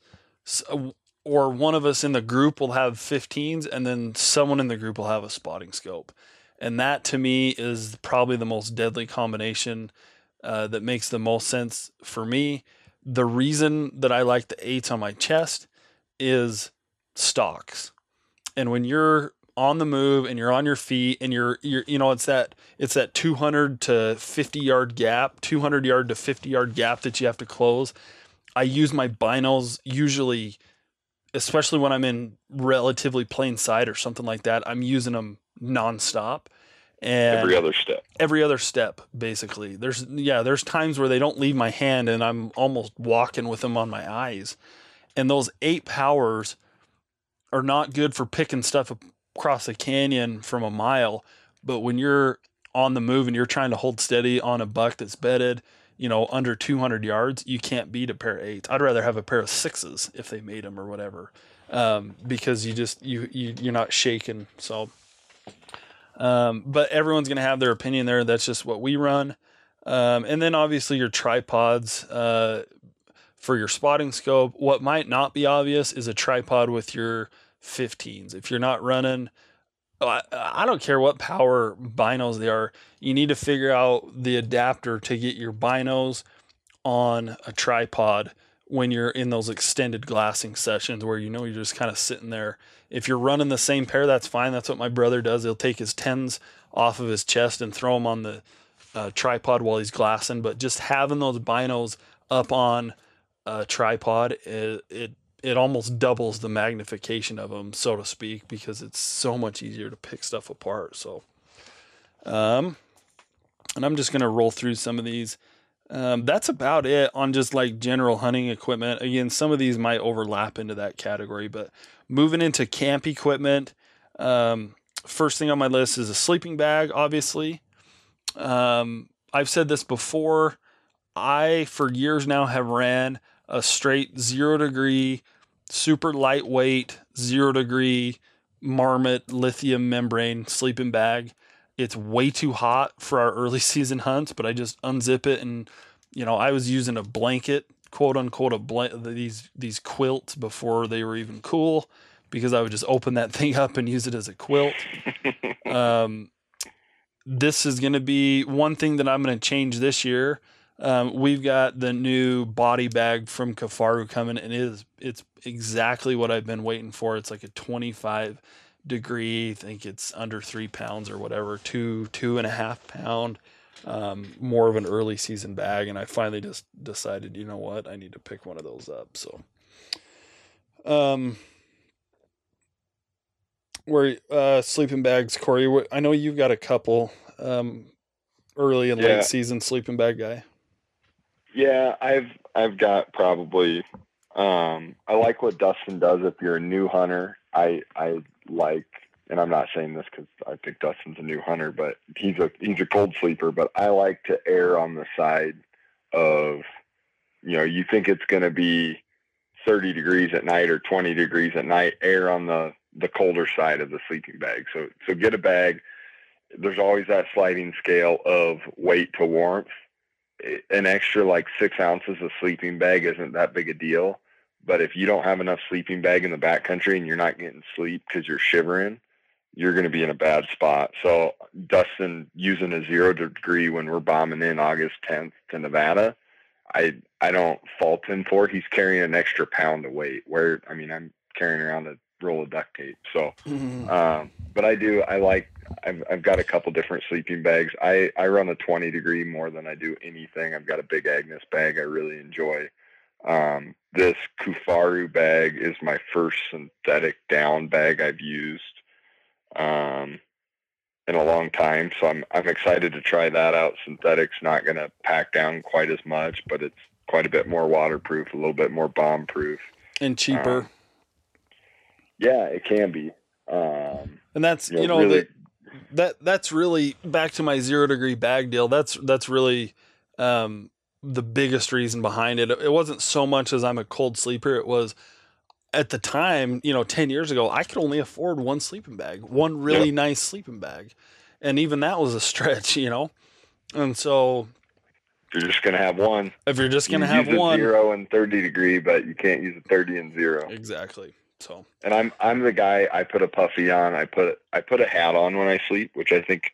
Or one of us in the group will have 15s and then someone in the group will have a spotting scope and that to me is probably the most deadly combination uh, that makes the most sense for me. The reason that i like the eights on my chest is stocks. And when you're on the move and you're on your feet and you're you're you know it's that it's that 200 to 50 yard gap 200 yard to 50 yard gap that you have to close. I use my binos usually especially when I'm in relatively plain sight or something like that, I'm using them nonstop. And Every other step. every other step, basically. There's yeah, there's times where they don't leave my hand and I'm almost walking with them on my eyes. And those eight powers are not good for picking stuff across a canyon from a mile. But when you're on the move and you're trying to hold steady on a buck that's bedded, you know, under 200 yards, you can't beat a pair of eights. I'd rather have a pair of sixes if they made them or whatever, um, because you just you, you you're not shaking. So, um, but everyone's gonna have their opinion there. That's just what we run. Um, and then obviously your tripods uh, for your spotting scope. What might not be obvious is a tripod with your 15s. If you're not running, I, I don't care what power binos they are. You need to figure out the adapter to get your binos on a tripod when you're in those extended glassing sessions where you know you're just kind of sitting there. If you're running the same pair, that's fine. That's what my brother does. He'll take his tens off of his chest and throw them on the uh, tripod while he's glassing. But just having those binos up on a tripod, it, it it almost doubles the magnification of them, so to speak, because it's so much easier to pick stuff apart. So, um, and I'm just gonna roll through some of these. Um, that's about it on just like general hunting equipment. Again, some of these might overlap into that category, but moving into camp equipment, um, first thing on my list is a sleeping bag, obviously. Um, I've said this before. I, for years now, have ran a straight zero degree, super lightweight, zero degree marmot lithium membrane sleeping bag. It's way too hot for our early season hunts, but I just unzip it and, you know, I was using a blanket, quote unquote, a blanket, these these quilts before they were even cool, because I would just open that thing up and use it as a quilt. um, this is going to be one thing that I'm going to change this year um, we've got the new body bag from Kifaru coming, and it is it's exactly what I've been waiting for. It's like a 25 degree. I think it's under three pounds or whatever, two two and a half pound. Um, more of an early season bag, and I finally just decided, you know what, I need to pick one of those up. So, um, where uh, sleeping bags, Corey? I know you've got a couple. Um, early and yeah. late season sleeping bag guy. Yeah, I've I've got probably um I like what Dustin does if you're a new hunter. I I like and I'm not saying this cuz I think Dustin's a new hunter, but he's a he's a cold sleeper, but I like to err on the side of you know, you think it's going to be 30 degrees at night or 20 degrees at night, err on the the colder side of the sleeping bag. So so get a bag. There's always that sliding scale of weight to warmth an extra like six ounces of sleeping bag isn't that big a deal. But if you don't have enough sleeping bag in the backcountry and you're not getting sleep because you're shivering, you're going to be in a bad spot. So Dustin using a zero degree when we're bombing in August 10th to Nevada, I I don't fault him for. He's carrying an extra pound of weight. Where I mean, I'm carrying around a roll of duct tape. So, mm-hmm. um, but I do. I like I've, I've got a couple different sleeping bags. I, I run a 20 degree more than I do anything. I've got a big Agnes bag I really enjoy. Um, this Kifaru bag is my first synthetic down bag I've used um, in a long time. So I'm, I'm excited to try that out. Synthetic's not going to pack down quite as much, but it's quite a bit more waterproof, a little bit more bomb proof. And cheaper. Um, yeah, it can be. Um, and that's, you know, you know really, the, that that's really back to my zero degree bag deal. That's that's really um, the biggest reason behind it. It wasn't so much as I'm a cold sleeper. It was at the time, you know, ten years ago, I could only afford one sleeping bag, one really yeah. nice sleeping bag, and even that was a stretch, you know. And so, you're just gonna have one. If you're just gonna you have one, zero and thirty degree, but you can't use a thirty and zero. Exactly. So and I'm I'm the guy I put a puffy on. I put I put a hat on when I sleep, which I think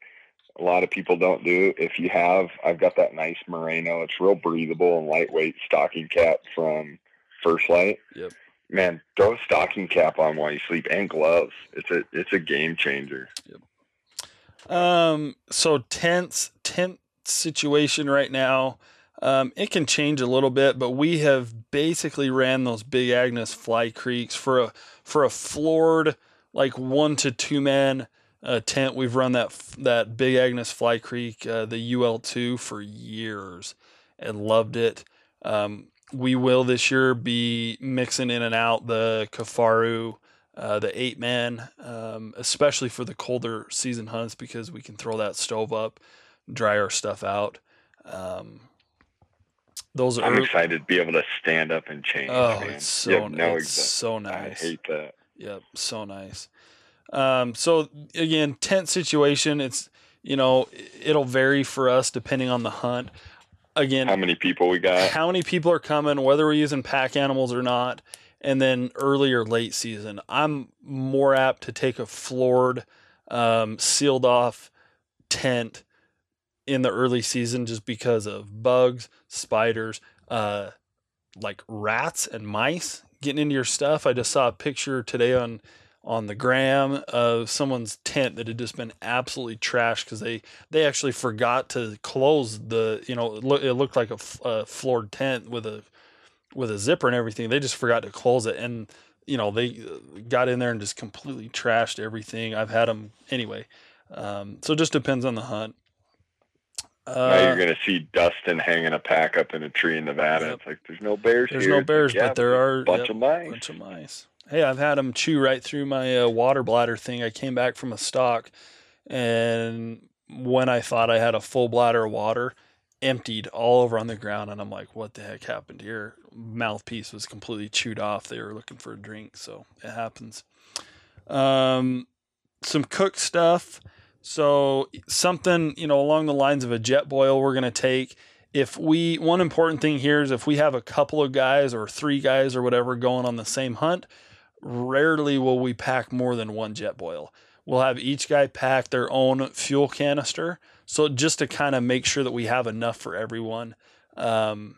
a lot of people don't do. If you have, I've got that nice merino. It's real breathable and lightweight stocking cap from First Lite. Yep. Man, throw a stocking cap on while you sleep and gloves. It's a it's a game changer. Yep. Um. So tense tent situation right now. Um, it can change a little bit, but we have basically ran those big Agnes fly creeks for a for a floored like one to two man uh, tent. We've run that that big Agnes Fly Creek, uh, the UL two, for years and loved it. Um, we will this year be mixing in and out the Kifaru, uh, the eight man, um, especially for the colder season hunts because we can throw that stove up, dry our stuff out. Um, those I'm excited to be able to stand up and change. Oh, man. it's so no, it's so nice. I hate that. Yep, so nice. Um, so again, tent situation. It's you know it'll vary for us depending on the hunt. Again, how many people we got? How many people are coming? Whether we're using pack animals or not. And then early or late season, I'm more apt to take a floored, um, sealed off tent in the early season just because of bugs, spiders, uh, like rats and mice getting into your stuff. I just saw a picture today on on the gram of someone's tent that had just been absolutely trashed because they they actually forgot to close the you know it, look, it looked like a, f- a floored tent with a with a zipper and everything they just forgot to close it and you know they uh, got in there and just completely trashed everything i've had them anyway um, so it just depends on the hunt now uh, you're gonna see Dustin hanging a pack up in a tree in Nevada. Yep. It's like there's no bears here. there's here. no It's like, bears yeah, but there are a bunch yep, of mice. bunch of mice hey i've had them chew right through my uh, water bladder thing. I came back from a stock and when i thought i had a full bladder of water emptied all over on the ground and i'm like what the heck happened here? Mouthpiece was completely chewed off. They were looking for a drink so it happens. Um some cooked stuff. So something you know along the lines of a Jetboil we're to take. If we one important thing here is if we have a couple of guys or three guys or whatever going on the same hunt rarely will we pack more than one Jetboil. We'll have each guy pack their own fuel canister. So just to kind of make sure that we have enough for everyone. Um,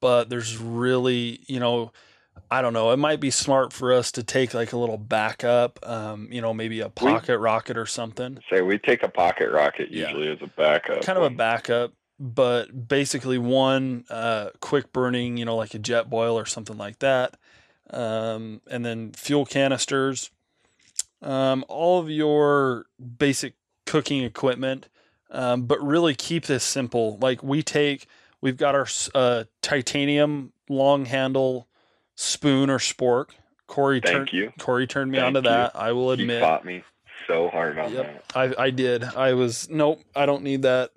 but there's really you know i don't know. It might be smart for us to take like a little backup um, you know maybe a pocket rocket or something. Say we take a pocket rocket Yeah. usually as a backup. kind of a backup, but basically one uh, quick burning, you know, like a Jetboil or something like that, um, and then fuel canisters, um, all of your basic cooking equipment, um, but really keep this simple. Like we take, we've got our uh, titanium long handle spoon or spork. Corey Thank turned you. Corey turned me Thank onto you. that. I will admit, He fought me so hard on Yep. that. I I did. I was nope, I don't need that,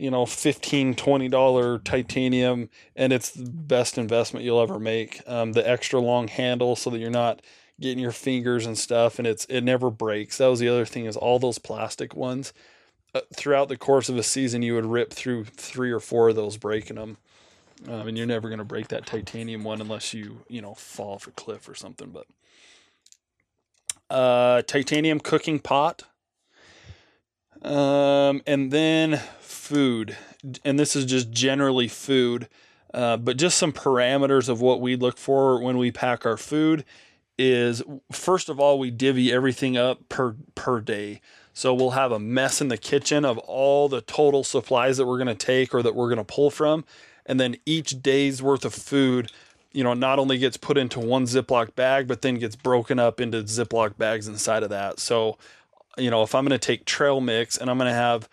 you know, 15 20 dollar titanium and it's the best investment you'll ever make. Um, the extra long handle so that you're not getting your fingers and stuff and it's it never breaks. That was the other thing is all those plastic ones uh, throughout the course of a season you would rip through 3 or 4 of those breaking them. Um, and you're never going to break that titanium one unless you, you know, fall off a cliff or something, but uh, titanium cooking pot. Um, and then food, and this is just generally food, uh, but just some parameters of what we look for when we pack our food is first of all we divvy everything up per per day. So we'll have a mess in the kitchen of all the total supplies that we're going to take or that we're going to pull from, and then each day's worth of food you know, not only gets put into one Ziploc bag, but then gets broken up into Ziploc bags inside of that. So, you know, if I'm going to take trail mix and I'm going to have,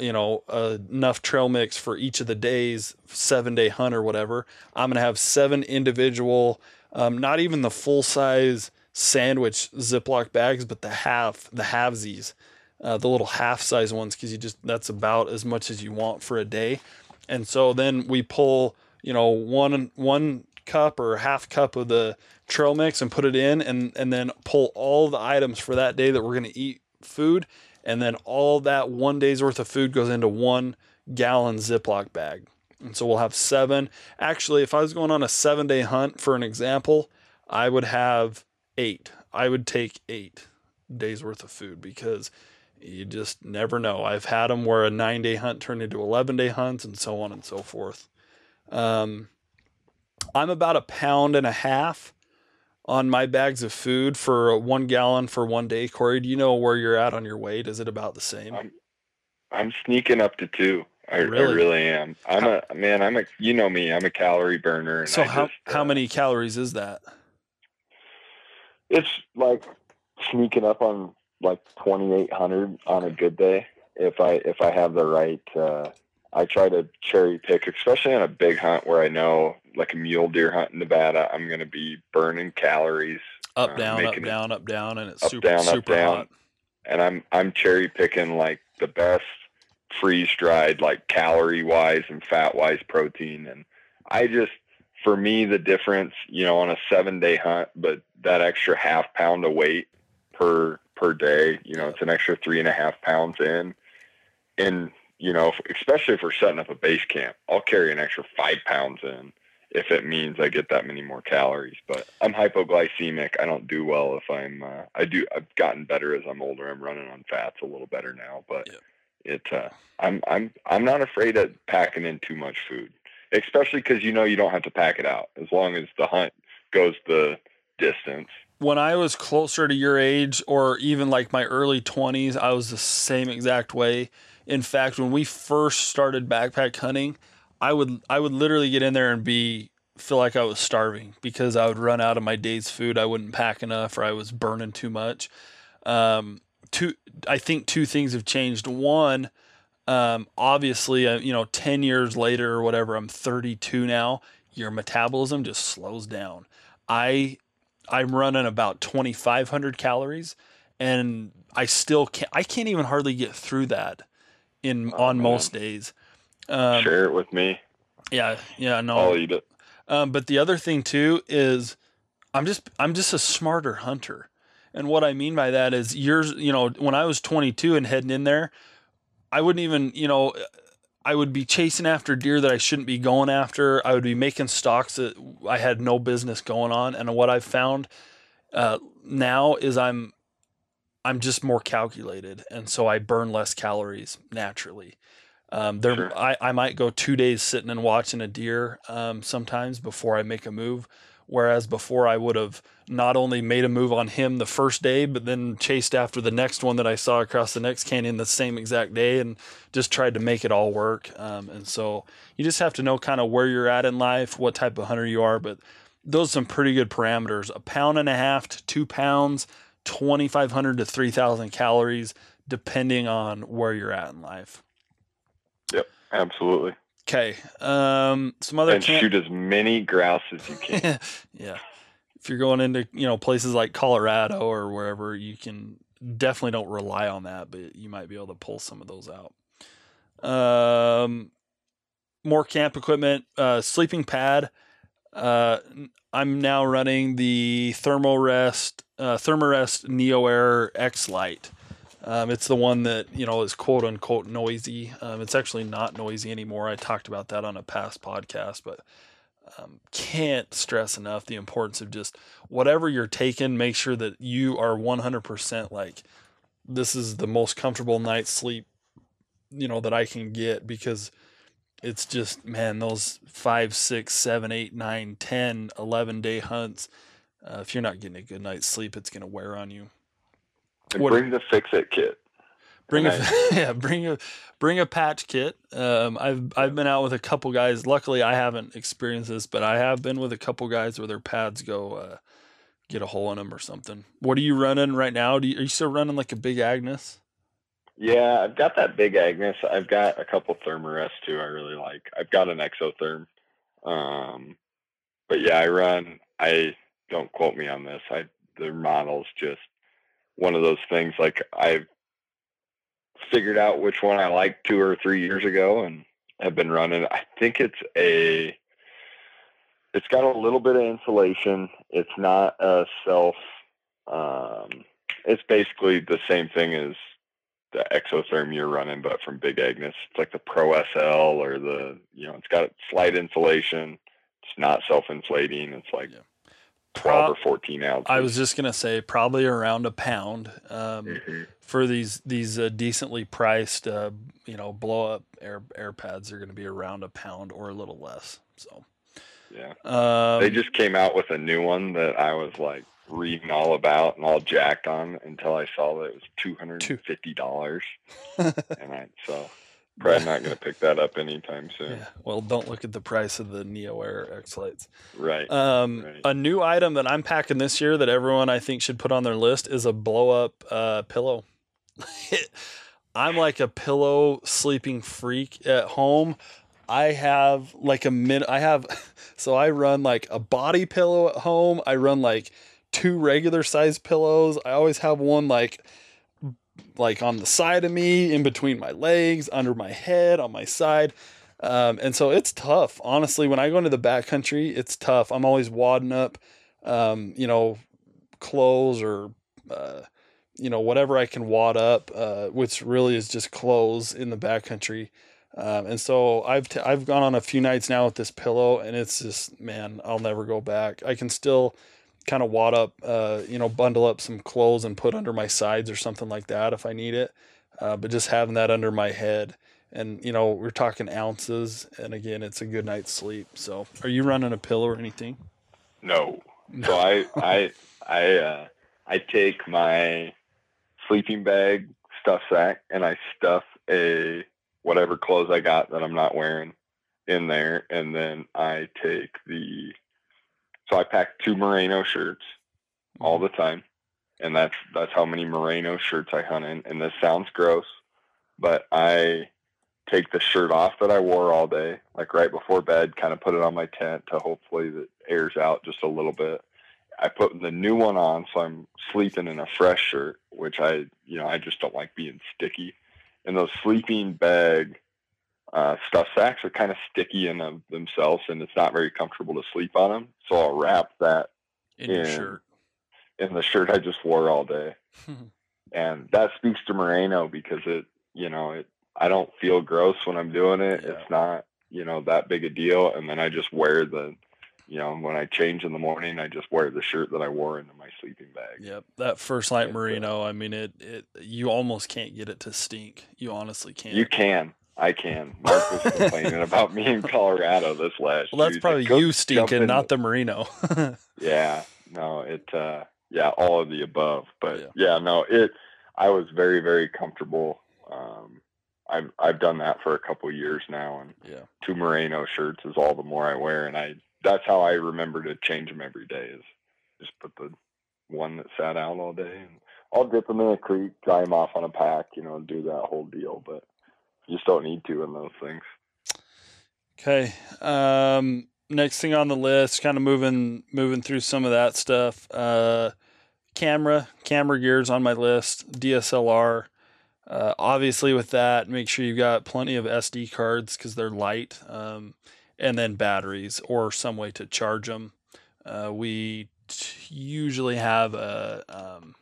you know, uh, enough trail mix for each of the days, seven day hunt or whatever, I'm going to have seven individual, um, not even the full size sandwich Ziploc bags, but the half, the halvesies, uh, the little half size ones, because you just, that's about as much as you want for a day. And so then we pull, you know, one, one, cup or half cup of the trail mix and put it in and and then pull all the items for that day that we're going to eat food and then all that one day's worth of food goes into one gallon Ziploc bag. And so we'll have seven. Actually, if I was going on a 7-day hunt for an example, I would have 8. I would take 8 days worth of food because you just never know. I've had them where a 9-day hunt turned into 11-day hunts and so on and so forth. Um I'm about a pound and a half on my bags of food for one gallon for one day. Corey, do you know where you're at on your weight? Is it about the same? I'm- I'm sneaking up to two. I Really? I really am. I'm a man. I'm a you know me. I'm a calorie burner. So I how just, how uh, many calories is that? It's like sneaking up on like 2,800 on a good day. If I if I have the right, uh, I try to cherry pick, especially on a big hunt where I know, like a mule deer hunt in Nevada, I'm going to be burning calories, Up, uh, down, up, it down, up, down, and it's up, super down, up, super down. hot. and I'm I'm cherry picking like the best freeze dried, like calorie wise and fat wise protein, and I just for me the difference, you know, on a seven day hunt, but that extra half pound of weight per per day, you know, it's an extra three and a half pounds in, and you know, if- especially if we're setting up a base camp, I'll carry an extra five pounds in if it means I get that many more calories. But I'm hypoglycemic. I don't do well if I'm. Uh, I do. I've gotten better as I'm older. I'm running on fats a little better now, but Yep. it. Uh, I'm. I'm. I'm not afraid of packing in too much food, especially because you know you don't have to pack it out as long as the hunt goes the distance. when I was closer to your age, or even like my early 20s, I was the same exact way. In fact, when we first started backpack hunting, I would I would literally get in there and be feel like I was starving because I would run out of my day's food. I wouldn't pack enough, or I was burning too much. Um, two, I think two things have changed. One, um, obviously, uh, you know, ten years later or whatever, I'm 32 now. Your metabolism just slows down. I I'm running about 2,500 calories, and I still can't. I can't even hardly get through that in Oh, on man. most days. Um, Share it with me. Yeah, yeah, no. I'll eat it. Um, but the other thing too is I'm just I'm just a smarter hunter. And what I mean by that is years, you know, when I was 22 and heading in there, I wouldn't even, you know, I would be chasing after deer that I shouldn't be going after. I would be making stocks that I had no business going on. And what I've found uh, now is I'm I'm just more calculated, and so I burn less calories naturally. Um, there, Sure. I, I might go two days sitting and watching a deer um, sometimes before I make a move. Whereas before I would have not only made a move on him the first day, but then chased after the next one that I saw across the next canyon the same exact day and just tried to make it all work. Um, and so you just have to know kind of where you're at in life, what type of hunter you are. But those are some pretty good parameters. A pound and a half to two pounds, 2,500 to 3,000 calories, depending on where you're at in life. Yep, absolutely. Okay. Um, some other and camp- shoot as many grouse as you can. yeah. If you're going into, you know, places like Colorado or wherever, you can definitely don't rely on that, but you might be able to pull some of those out. Um, more camp equipment, uh, sleeping pad. Uh, I'm now running the Thermarest, uh, Thermarest Neo Air X Lite. Um, it's the one that you know is quote unquote noisy. Um, it's actually not noisy anymore. I talked about that on a past podcast, but um, can't stress enough the importance of just whatever you're taking, make sure that you are 100% like this is the most comfortable night's sleep, you know, that I can get because it's just, man, those five six seven eight nine ten eleven day hunts. Uh, if you're not getting a good night's sleep, it's going to wear on you. And What- bring the fix it kit. Bring a And yeah, bring a bring a patch kit. Um, I've I've been out with a couple guys. Luckily, I haven't experienced this, but I have been with a couple guys where their pads go uh, get a hole in them or something. What are you running right now? Do you, are you still running like a big Agnes? Yeah, I've got that big Agnes. I've got a couple Thermarest too. I really like. I've got an Exotherm. Um, but yeah, I run. I don't quote me on this. I the model's just one of those things. Like I've figured out which one I like two or three years ago, and have been running. I think it's a. It's got a little bit of insulation. It's not a self. Um, it's basically the same thing as the exotherm you're running, but from Big Agnes. It's like the Pro SL or the you know, it's got slight insulation. It's not self-inflating. It's like Yeah. Twelve or fourteen ounces. I was just gonna say probably around a pound um, Mhm. for these these uh, decently priced, uh, you know, blow up air air pads. are going to be around a pound or a little less. So yeah. um, they just came out with a new one that I was like reading all about and all jacked on until I saw that it was two hundred and fifty dollars, and I so probably not going to pick that up anytime soon. yeah. Well, don't look at the price of the Neo Air X Lights. Right. Um, Right. A new item that I'm packing this year that everyone I think should put on their list is a blow up uh, pillow. I'm like a pillow sleeping freak at home. I have like a minute. I have, so I run like a body pillow at home. I run like two regular size pillows. I always have one like like on the side of me, in between my legs, under my head, on my side. Um, and so it's tough. Honestly, when I go into the backcountry, it's tough. I'm always wadding up, um, you know, clothes or, uh, you know, whatever I can wad up, uh, which really is just clothes in the backcountry. Um, and so I've t- I've gone on a few nights now with this pillow, and it's just man, I'll never go back. I can still kind of wad up, uh, you know, bundle up some clothes and put under my sides or something like that if I need it. Uh, but just having that under my head, and you know, we're talking ounces, and again, it's a good night's sleep. So, are you running a pillow or anything? No, So I I I uh, I take my sleeping bag, stuff sack, and I stuff a whatever clothes I got that I'm not wearing in there, and then I take the so I pack two merino shirts all mm-hmm. the time, and that's that's how many merino shirts I hunt in. And this sounds gross, but I take the shirt off that I wore all day, like right before bed, kind of put it on my tent to hopefully that airs out just a little bit. I put the new one on, so I'm sleeping in a fresh shirt, which I, you know, I just don't like being sticky. And those sleeping bag uh, stuff sacks are kind of sticky in of themselves, and it's not very comfortable to sleep on them. So I'll wrap that in in- shirt. in the shirt I just wore all day. and that speaks to merino because it, you know, it. I don't feel gross when I'm doing it. Yeah. It's not, you know, that big a deal. And then I just wear the, you know, when I change in the morning, I just wear the shirt that I wore into my sleeping bag. Yep, that First Lite merino. I mean, it it you almost can't get it to stink. You honestly can't. You can. I can. Mark was complaining about me in Colorado this last. well, that's probably Go you stinking, not the merino. Yeah, no, it uh yeah, all of the above. But Yeah. yeah, no, it I was very, very comfortable. Um I've I've done that for a couple years now and yeah, two merino shirts is all the more I wear and I that's how I remember to change them every day is just put the one that sat out all day and I'll dip them in a creek, dry them off on a pack, you know, do that whole deal, but you just don't need to in those things. Okay. Um, next thing on the list, kind of moving moving through some of that stuff. Uh, camera, camera gears on my list. DSLR. Uh, obviously, with that, make sure you've got plenty of SD cards because they're light, um, and then batteries or some way to charge them. Uh, we t- usually have a um,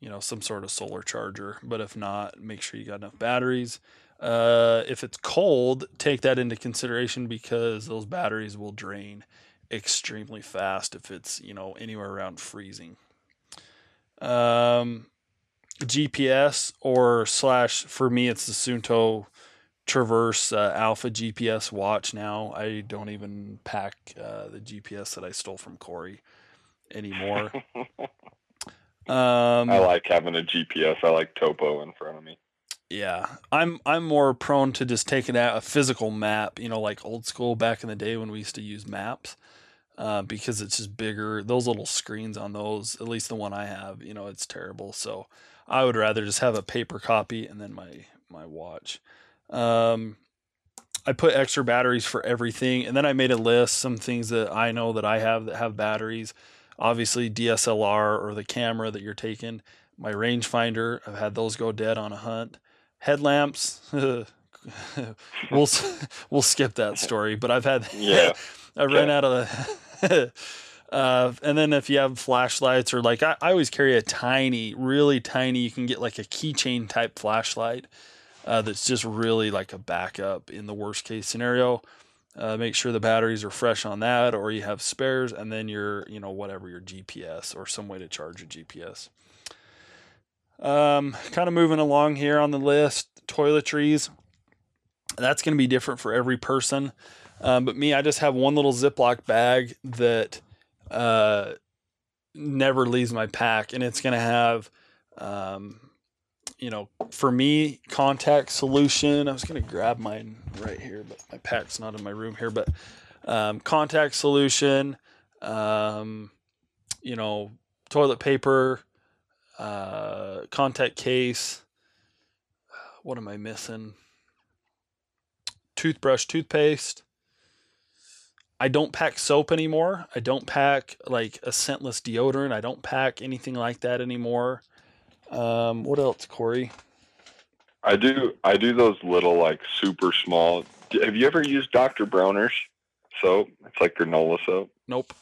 you know some sort of solar charger, but if not, make sure you got enough batteries. Uh, if it's cold, take that into consideration because those batteries will drain extremely fast if it's you know anywhere around freezing. Um, GPS or slash for me it's the Suunto Traverse uh, Alpha GPS watch now. I don't even pack uh, the GPS that I stole from Corey anymore. Um, I like having a GPS. I like topo in front of me. Yeah, I'm I'm more prone to just taking out a physical map, you know, like old school back in the day when we used to use maps, uh, because it's just bigger. Those little screens on those, at least the one I have, you know, it's terrible. So I would rather just have a paper copy and then my my watch. Um, I put extra batteries for everything, and then I made a list some things that I know that I have that have batteries. Obviously, DSLR or the camera that you're taking. My rangefinder, I've had those go dead on a hunt headlamps we'll we'll skip that story but i've had Yeah. i ran Okay. out of uh, and then if you have flashlights or like I, I always carry a tiny really tiny you can get like a keychain type flashlight uh, that's just really like a backup in the worst case scenario uh, make sure the batteries are fresh on that or you have spares and then your you know whatever your gps or some way to charge your gps um, kind of moving along here on the list, toiletries. That's going to be different for every person. Um, but me, I just have one little Ziploc bag that uh, never leaves my pack, and it's going to have, um, you know, for me, contact solution. I was going to grab mine right here, but my pack's not in my room here. But um, contact solution, um, you know, toilet paper, uh, contact case. What am I missing? Toothbrush, toothpaste. I don't pack soap anymore. I don't pack like a scentless deodorant. I don't pack anything like that anymore. Um, what else, Corey? I do. I do those little like super small. Have you ever used Dr. Bronner's soap? It's like granola soap. Nope.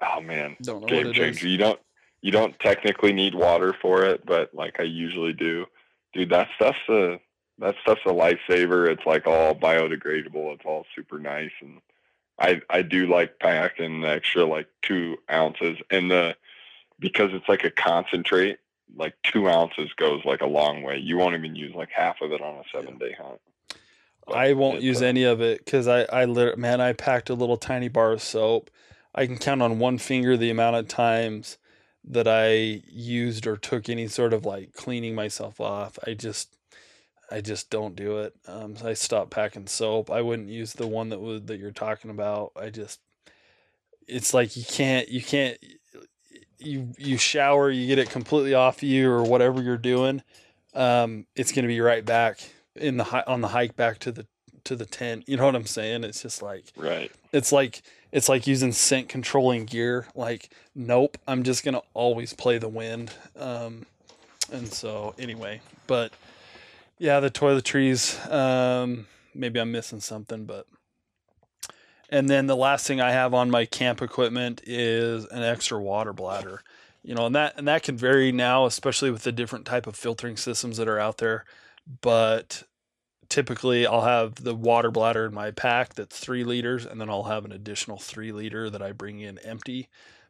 Oh man, Don't know game what it is. changer. You don't. You don't technically need water for it, but like I usually do. Dude, that stuff's a that stuff's a lifesaver. It's like all biodegradable. It's all super nice, and I I do like packing the extra like two ounces, and the because it's like a concentrate. Like two ounces goes like a long way. You won't even use like half of it on a seven day hunt. But I won't use any of it because I, I lit- man, I packed a little tiny bar of soap. I can count on one finger the amount of times that I used or took any sort of like cleaning myself off. I just I just don't do it. Um, I stopped packing soap. I wouldn't use the one that was that you're talking about. I just it's like you can't you can't you you shower, you get it completely off you or whatever you're doing. Um, it's gonna be right back in the on the hike back to the to the tent. You know what I'm saying? It's just like Right. it's like it's like using scent controlling gear. Like, nope, I'm just gonna always play the wind. Um, and so anyway, but yeah, the toiletries. Um, maybe I'm missing something, but and then the last thing I have on my camp equipment is an extra water bladder. You know, and that and that can vary now, especially with the different type of filtering systems that are out there. But typically I'll have the water bladder in my pack that's three liters, and then I'll have an additional three liter that I bring in empty.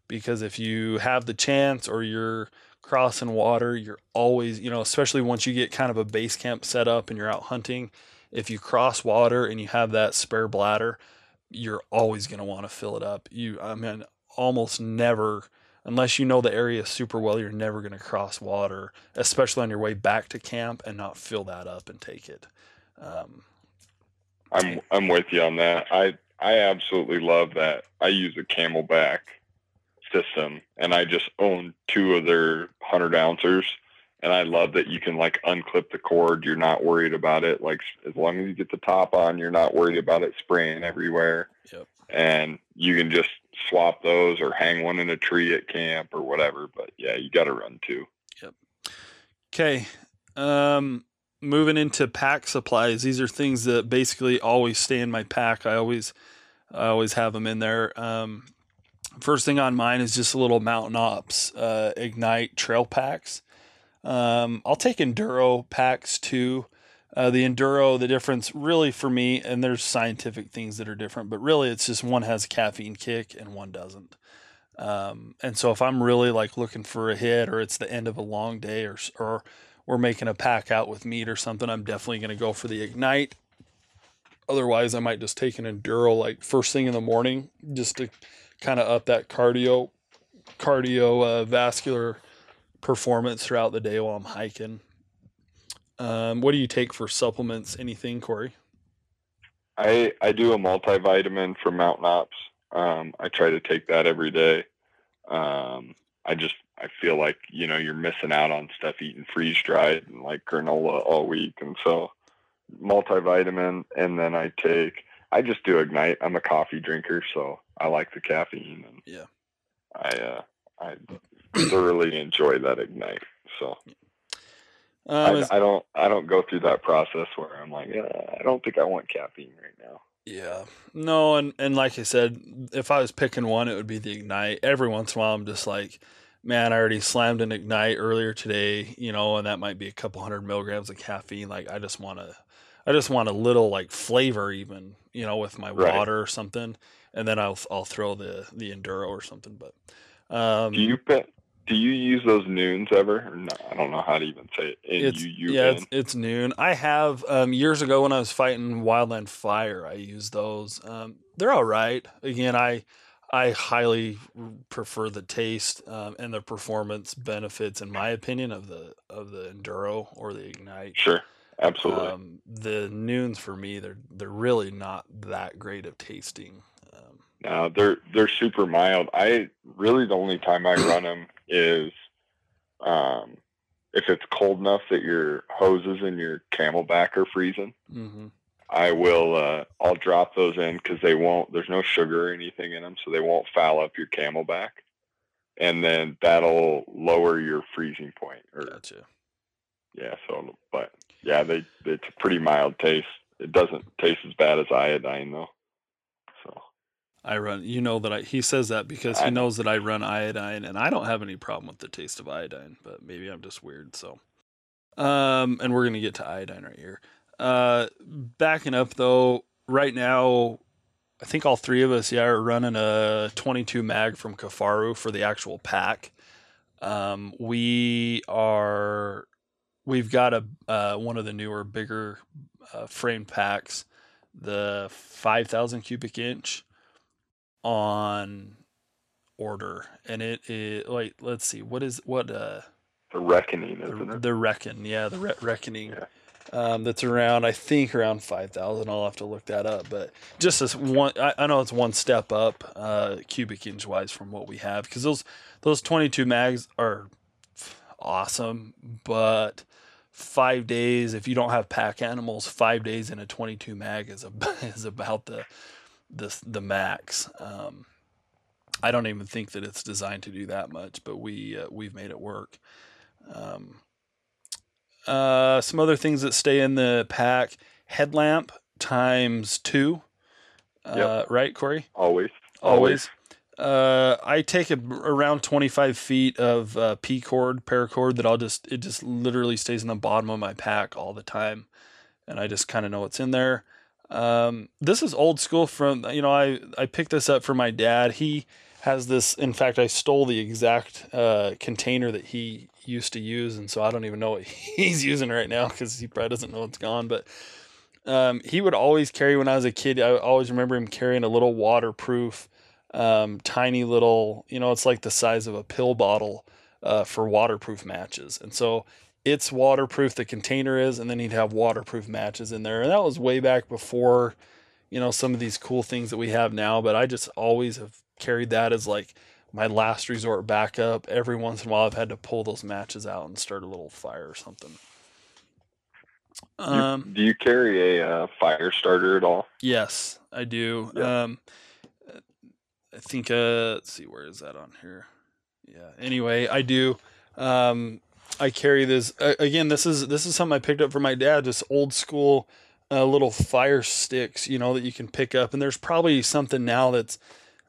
Because if you have the chance or you're crossing water, you're always, you know, especially once you get kind of a base camp set up and you're out hunting, if you cross water and you have that spare bladder, you're always going to want to fill it up. You, I mean, almost never, unless you know the area super well, you're never going to cross water, especially on your way back to camp and not fill that up and take it. Um, I'm I'm with you on that. I I absolutely love that. I use a CamelBak system, and I just own two of their hundred ouncers, and I love that you can like unclip the cord. You're not worried about it. Like as long as you get the top on, you're not worried about it spraying everywhere. Yep. And you can just swap those or hang one in a tree at camp or whatever. But yeah, you got to run two. Okay. Um, moving into pack supplies. These are things that basically always stay in my pack. I always, I always have them in there. Um, first thing on mine is just a little Mountain Ops uh, Ignite trail packs. Um, I'll take Enduro packs too. Uh, the Enduro, the difference really for me, and there's scientific things that are different, but really it's just one has a caffeine kick and one doesn't. Um, and so if I'm really like looking for a hit or it's the end of a long day or, or we're making a pack out with meat or something, I'm definitely going to go for the Ignite. Otherwise, I might just take an Enduro like first thing in the morning just to kind of up that cardio, cardio uh, performance throughout the day while I'm hiking. Um, what do you take for supplements? Anything, Corey? I I do a multivitamin from Mountain Ops. Um, I try to take that every day. Um, I just I feel like you know you're missing out on stuff eating freeze dried and like granola all week, and so multivitamin, and then I take I just do Ignite. I'm a coffee drinker, so I like the caffeine, and Yeah. I uh, I thoroughly enjoy that Ignite. So Um, I, is- I don't I don't go through that process where I'm like uh, I don't think I want caffeine right now. Yeah. No, and and like I said, if I was picking one, it would be the Ignite. Every once in a while, I'm just like, man, I already slammed an Ignite earlier today, you know, and that might be a couple hundred milligrams of caffeine. Like, I just want to, I just want a little like flavor, even, you know, with my Right. water or something, and then I'll I'll throw the the Enduro or something. But um, Do you do you use those Nuuns ever? Or no, I don't know how to even say it. it's yeah, it's, it's Nuun. I have um, years ago when I was fighting Wildland Fire, I used those. Um, they're all right. Again, I I highly prefer the taste um, and the performance benefits, in my opinion, of the of the Enduro or the Ignite. Sure, absolutely. Um, the Nuuns for me, they're they're really not that great of tasting. Um, no, they're they're super mild. I really the only time I run them is um, if it's cold enough that your hoses and your CamelBak are freezing. mhm. I will. Uh, I'll drop those in because they won't. There's no sugar or anything in them, so they won't foul up your CamelBak, and then that'll lower your freezing point. Or Gotcha. yeah, so but yeah, they it's a pretty mild taste. It doesn't taste as bad as iodine though. So I run. You know that I. He says that because he I know. knows that I run iodine, and I don't have any problem with the taste of iodine. But maybe I'm just weird. So, um, and we're gonna get to iodine right here. Uh, backing up though, right now, I think all three of us, yeah, are running a 22 mag from Kifaru for the actual pack. Um, we are. We've got a uh, one of the newer, bigger uh, frame packs, the 5,000 cubic inch on order, and it is like let's see, what is what uh The Reckoning, isn't the, it? the reckon, yeah, the re- reckoning. Yeah. Um, that's around, I think, around five thousand. I'll have to look that up, but just as one, I, I know it's one step up, uh, cubic inch wise from what we have, because those those twenty two mags are awesome, but five days if you don't have pack animals, five days in a twenty two mag is a, is about the the the max. Um, I don't even think that it's designed to do that much, but we uh, we've made it work. Um, uh, some other things that stay in the pack: headlamp times two. Uh, Right, Corey? Always. Always. Uh, I take a, around 25 feet of uh, P cord, paracord that I'll just, it just literally stays in the bottom of my pack all the time. And I just kind of know what's in there. Um, this is old school from, you know, I, I picked this up from my dad. He has this, in fact, I stole the exact uh, container that he used to use. And so I don't even know what he's using right now because he probably doesn't know it's gone. But um, he would always carry, when I was a kid, I always remember him carrying a little waterproof um, tiny little, you know, it's like the size of a pill bottle uh, for waterproof matches. And so it's waterproof, the container is, and then he'd have waterproof matches in there. And that was way back before, you know, some of these cool things that we have now. But I just always have carried that as like my last resort backup. Every once in a while, I've had to pull those matches out and start a little fire or something. Do, Um, do you carry a uh, fire starter at all? Yes, I do. Yeah. Um, I think. Uh, let's see, where is that on here? Yeah. Anyway, I do. Um, I carry this uh, again. This is this is something I picked up from my dad. Just old school, uh, little fire sticks. You know that you can pick up, and there's probably something now that's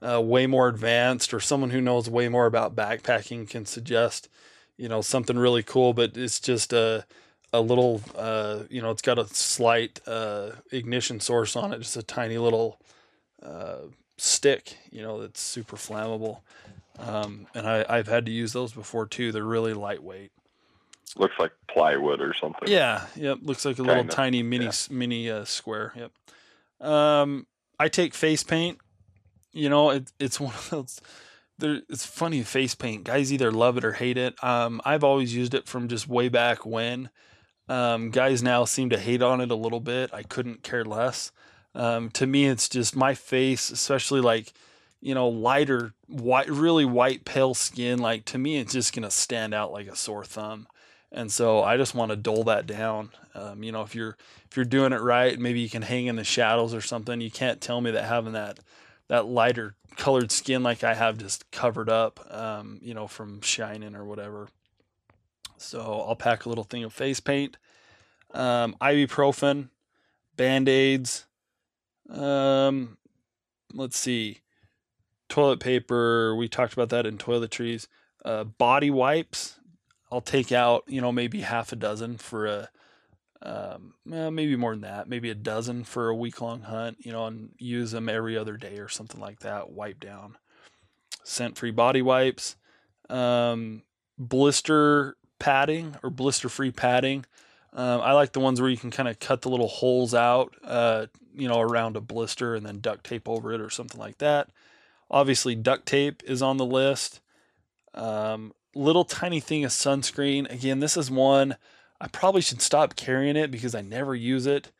uh, way more advanced, or someone who knows way more about backpacking can suggest. You know something really cool, but it's just a a little. Uh, you know, it's got a slight uh, ignition source on it. Just a tiny little uh, stick. You know, that's super flammable. Um, and I, I've had to use those before too. They're really lightweight. Looks like plywood or something. Yeah, yep. Looks like a little Kinda, tiny mini yeah. mini uh, square. Yep. Um, I take face paint. You know, it, it's one of those. There, it's funny face paint. Guys either love it or hate it. Um, I've always used it from just way back when. Um, guys now seem to hate on it a little bit. I couldn't care less. Um, to me, it's just my face, especially like, you know, lighter, white, really white, pale skin. Like to me, it's just gonna stand out like a sore thumb. And so I just want to dull that down. Um, you know, if you're if you're doing it right, maybe you can hang in the shadows or something. You can't tell me that having that that lighter colored skin like I have just covered up, um, you know, from shining or whatever. So I'll pack a little thing of face paint, um, ibuprofen, band aids. Um, let's see, toilet paper. We talked about that in toiletries. Uh, body wipes. I'll take out, you know, maybe half a dozen for a, um, well, maybe more than that, maybe a dozen for a week long hunt, you know, and use them every other day or something like that. Wipe down. Scent free body wipes. Um, blister padding or blister free padding. Um, I like the ones where you can kind of cut the little holes out, uh, you know, around a blister and then duct tape over it or something like that. Obviously, duct tape is on the list. Um, little tiny thing of sunscreen. Again, this is one I probably should stop carrying it because I never use it.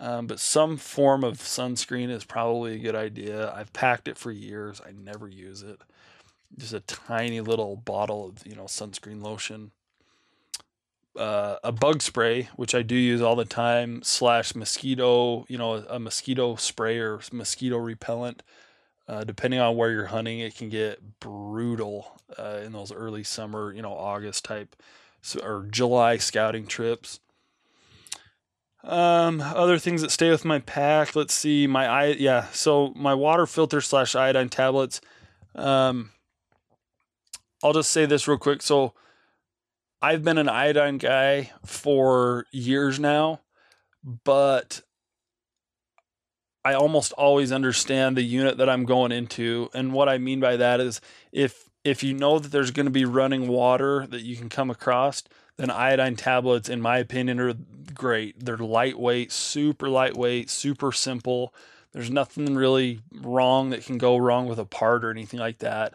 Um, but some form of sunscreen is probably a good idea. I've packed it for years. I never use it. Just a tiny little bottle of you know sunscreen lotion. Uh, a bug spray, which I do use all the time, slash mosquito, you know, a mosquito spray or mosquito repellent. Uh, depending on where you're hunting, it can get brutal uh, in those early summer, you know, August type or July scouting trips. Um, other things that stay with my pack. Let's see, my eye, yeah. So my water filter slash iodine tablets. Um, I'll just say this real quick. So I've been an iodine guy for years now, but I almost always understand the unit that I'm going into. And what I mean by that is if if you know that there's going to be running water that you can come across, then iodine tablets, in my opinion, are great. They're lightweight, super lightweight, super simple. There's nothing really wrong that can go wrong with a part or anything like that.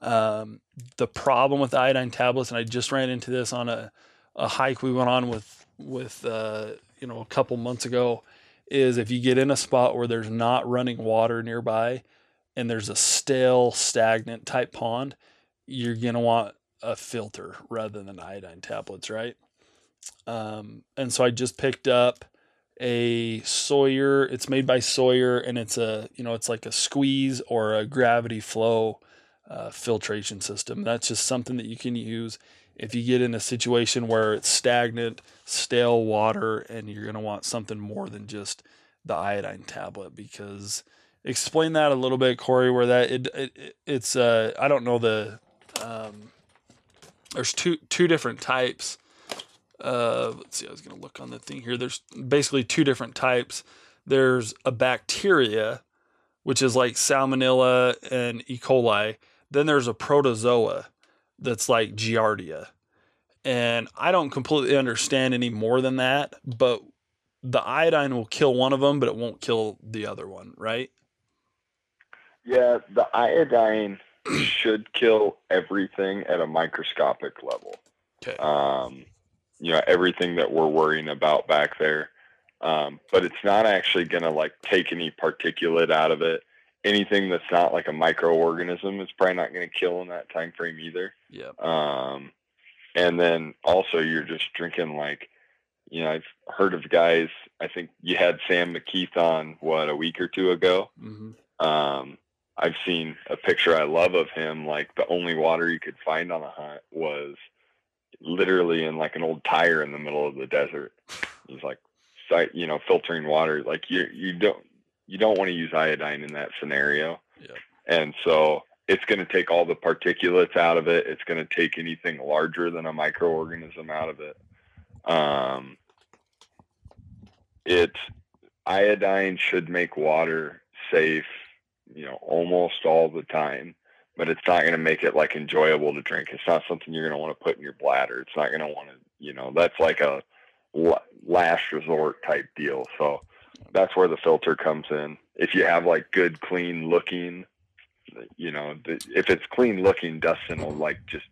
Um, the problem with iodine tablets, and I just ran into this on a, a hike we went on with with uh, you know a couple months ago, is if you get in a spot where there's not running water nearby, and there's a stale, stagnant type pond, you're gonna want a filter rather than iodine tablets, right? Um, and so I just picked up a Sawyer. It's made by Sawyer, and it's a you know it's like a squeeze or a gravity flow uh, filtration system. That's just something that you can use if you get in a situation where it's stagnant, stale water, and you're gonna want something more than just the iodine tablet. Because explain that a little bit, Corey. Where that it, it it's uh I don't know the um, there's two two different types let's see, I was going to look on the thing here. There's basically two different types. There's a bacteria, which is like Salmonella and E. coli. Then there's a protozoa that's like Giardia. And I don't completely understand any more than that, but the iodine will kill one of them, but it won't kill the other one, right? Yeah, the iodine should kill everything at a microscopic level. Okay. Um, you know everything that we're worrying about back there. Um, but it's not actually going to like take any particulate out of it. Anything that's not like a microorganism is probably not going to kill in that time frame either. Yeah. Um, and then also you're just drinking like, you know, I've heard of guys. I think you had Sam McKeith on what a week or two ago. Mm-hmm. Um, I've seen a picture I love of him. Like the only water you could find on a hunt was literally in like an old tire in the middle of the desert. He's like, you know, filtering water. Like you, you don't, you don't want to use iodine in that scenario. Yeah. And so it's going to take all the particulates out of it. It's going to take anything larger than a microorganism out of it. Um, it iodine should make water safe, you know, almost all the time but it's not going to make it like enjoyable to drink. It's not something you're going to want to put in your bladder. It's not going to want to, you know, that's like a last resort type deal. So that's where the filter comes in. If you have like good, clean looking, you know, if it's clean looking, Dustin will like just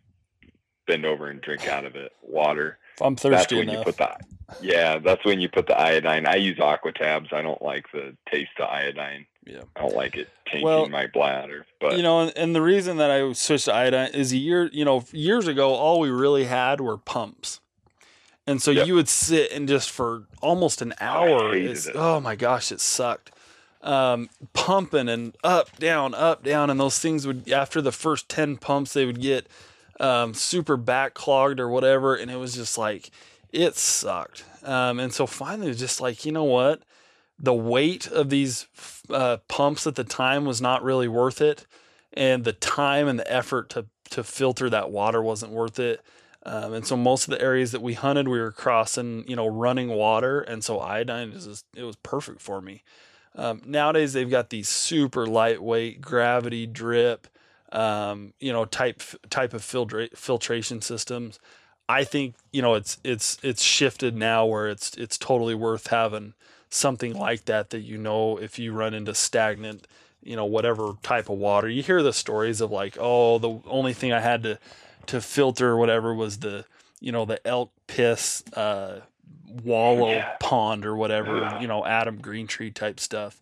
bend over and drink out of it. Water. If I'm thirsty that's when enough. you put the yeah, that's when you put the iodine. I use Aquatabs. I don't like the taste of iodine. Yeah. I don't like it tainting Well, my bladder. But you know, and, and the reason that I switched to iodine is a year, you know, years ago, all we really had were pumps. And so Yep. you would sit and just for almost an I hour, oh my gosh, it sucked. Um, pumping and up, down, up, down. And those things would, after the first 10 pumps, they would get um, super backclogged or whatever. And it was just like, it sucked. Um, and so finally, it was just like, you know what? The weight of these uh, pumps at the time was not really worth it, and the time and the effort to to filter that water wasn't worth it. Um, and so most of the areas that we hunted, we were crossing, you know, running water, and so iodine is just, it was perfect for me. Um, nowadays, they've got these super lightweight gravity drip, um, you know, type type of filtra- filtration systems. I think you know it's it's it's shifted now where it's it's totally worth having something like that that you know if you run into stagnant you know whatever type of water you hear the stories of like oh the only thing i had to to filter or whatever was the you know the elk piss uh wallow Yeah. pond or whatever you know Adam Greentree type stuff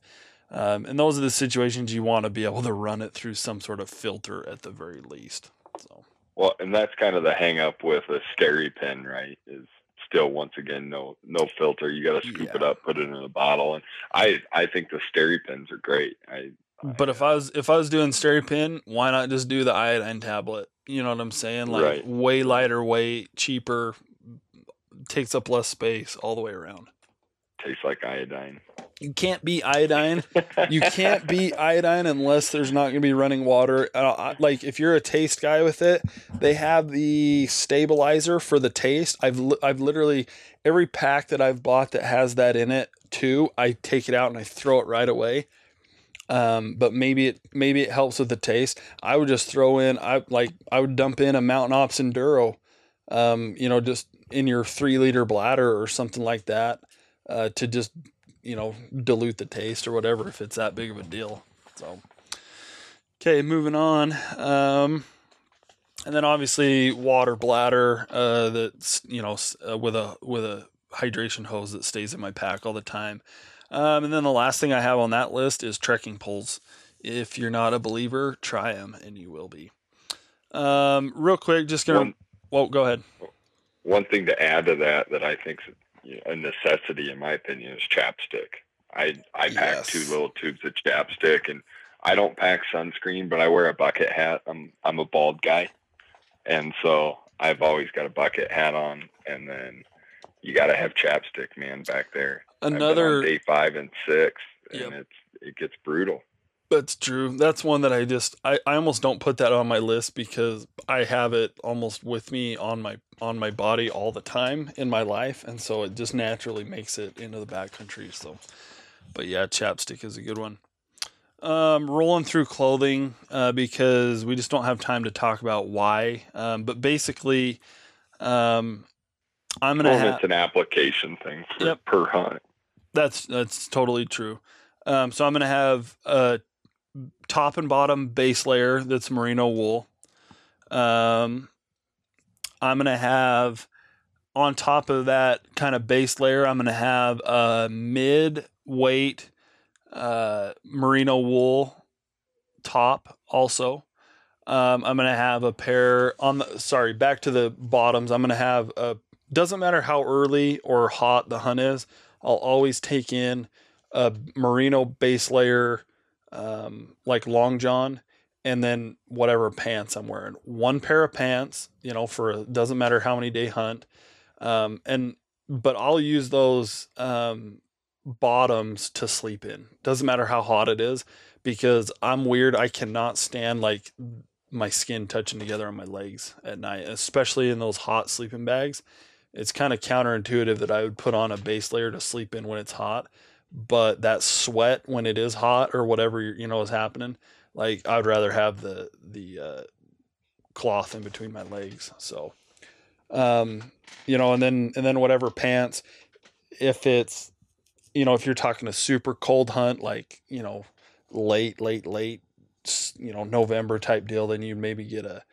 um, and those are the situations you want to be able to run it through some sort of filter at the very least so Well, and that's kind of the hang up with a SteriPen, right? Is still once again no no filter. You got to scoop it up, put it in a bottle, and I I think the SteriPens are great. I But if I was if I was doing SteriPen, why not just do the iodine tablet? You know what I'm saying? Like Right. way lighter weight, cheaper, takes up less space all the way around. Taste like iodine. You can't beat iodine. you can't beat iodine unless there's not going to be running water. Uh, like if you're a taste guy with it, they have the stabilizer for the taste. I've I've literally every pack that I've bought that has that in it too. I take it out and I throw it right away. Um, but maybe it maybe it helps with the taste. I would just throw in I like I would dump in a Mountain Ops Enduro, um, you know, just in your three liter bladder or something like that, uh, to just you know dilute the taste or whatever if it's that big of a deal. So, okay, moving on. Um, and then obviously water bladder uh, that's you know uh, with a with a hydration hose that stays in my pack all the time. Um, and then the last thing I have on that list is trekking poles. If you're not a believer, try them and you will be. Um, real quick, just gonna. One, well, go ahead. One thing to add to that that I think is a necessity, in my opinion, is chapstick. I I pack yes. two little tubes of chapstick, and I don't pack sunscreen, but I wear a bucket hat. I'm I'm a bald guy, and so I've always got a bucket hat on, and then you got to have chapstick, man, back there. Another day five and six, and yep. it's it gets brutal. That's true. That's one that I just I, I almost don't put that on my list because I have it almost with me on my on my body all the time in my life, and so it just naturally makes it into the backcountry. So, but yeah, chapstick is a good one. Um, rolling through clothing uh, because we just don't have time to talk about why. Um, but basically, um, I'm gonna. Well, it's an application thing for, yep. per hunt. That's that's totally true. Um, so I'm gonna have a top and bottom base layer that's merino wool. Um, I'm gonna have on top of that kind of base layer. I'm gonna have a mid weight uh, merino wool top also. Um, I'm gonna have a pair on the sorry back to the bottoms. I'm gonna have a doesn't matter how early or hot the hunt is. I'll always take in a merino base layer, um, like long john, and then whatever pants I'm wearing. One pair of pants, you know, for a, doesn't matter how many day hunt, um, and but I'll use those um, bottoms to sleep in. Doesn't matter how hot it is because I'm weird. I cannot stand like my skin touching together on my legs at night, especially in those hot sleeping bags it's kind of counterintuitive that I would put on a base layer to sleep in when it's hot, but that sweat when it is hot or whatever you know is happening, like I'd rather have the the uh, cloth in between my legs. So, um, you know, and then and then whatever pants, if it's, you know, if you're talking a super cold hunt, like you know, late, late, late, you know, November type deal, then you'd maybe get a,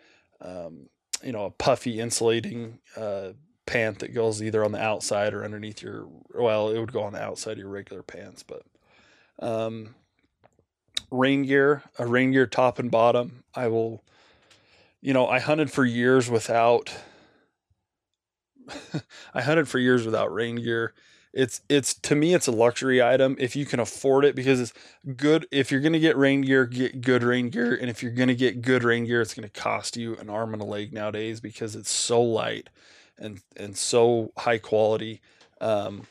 um, you know, a puffy insulating uh, pant that goes either on the outside or underneath your well it would go on the outside of your regular pants but um, rain gear a rain gear top and bottom i will you know i hunted for years without i hunted for years without rain gear. It's it's to me it's a luxury item. If you can afford it because it's good if you're going to get rain gear get good rain gear and if you're going to get good rain gear it's going to cost you an arm and a leg nowadays because it's so light and and so high quality. Um,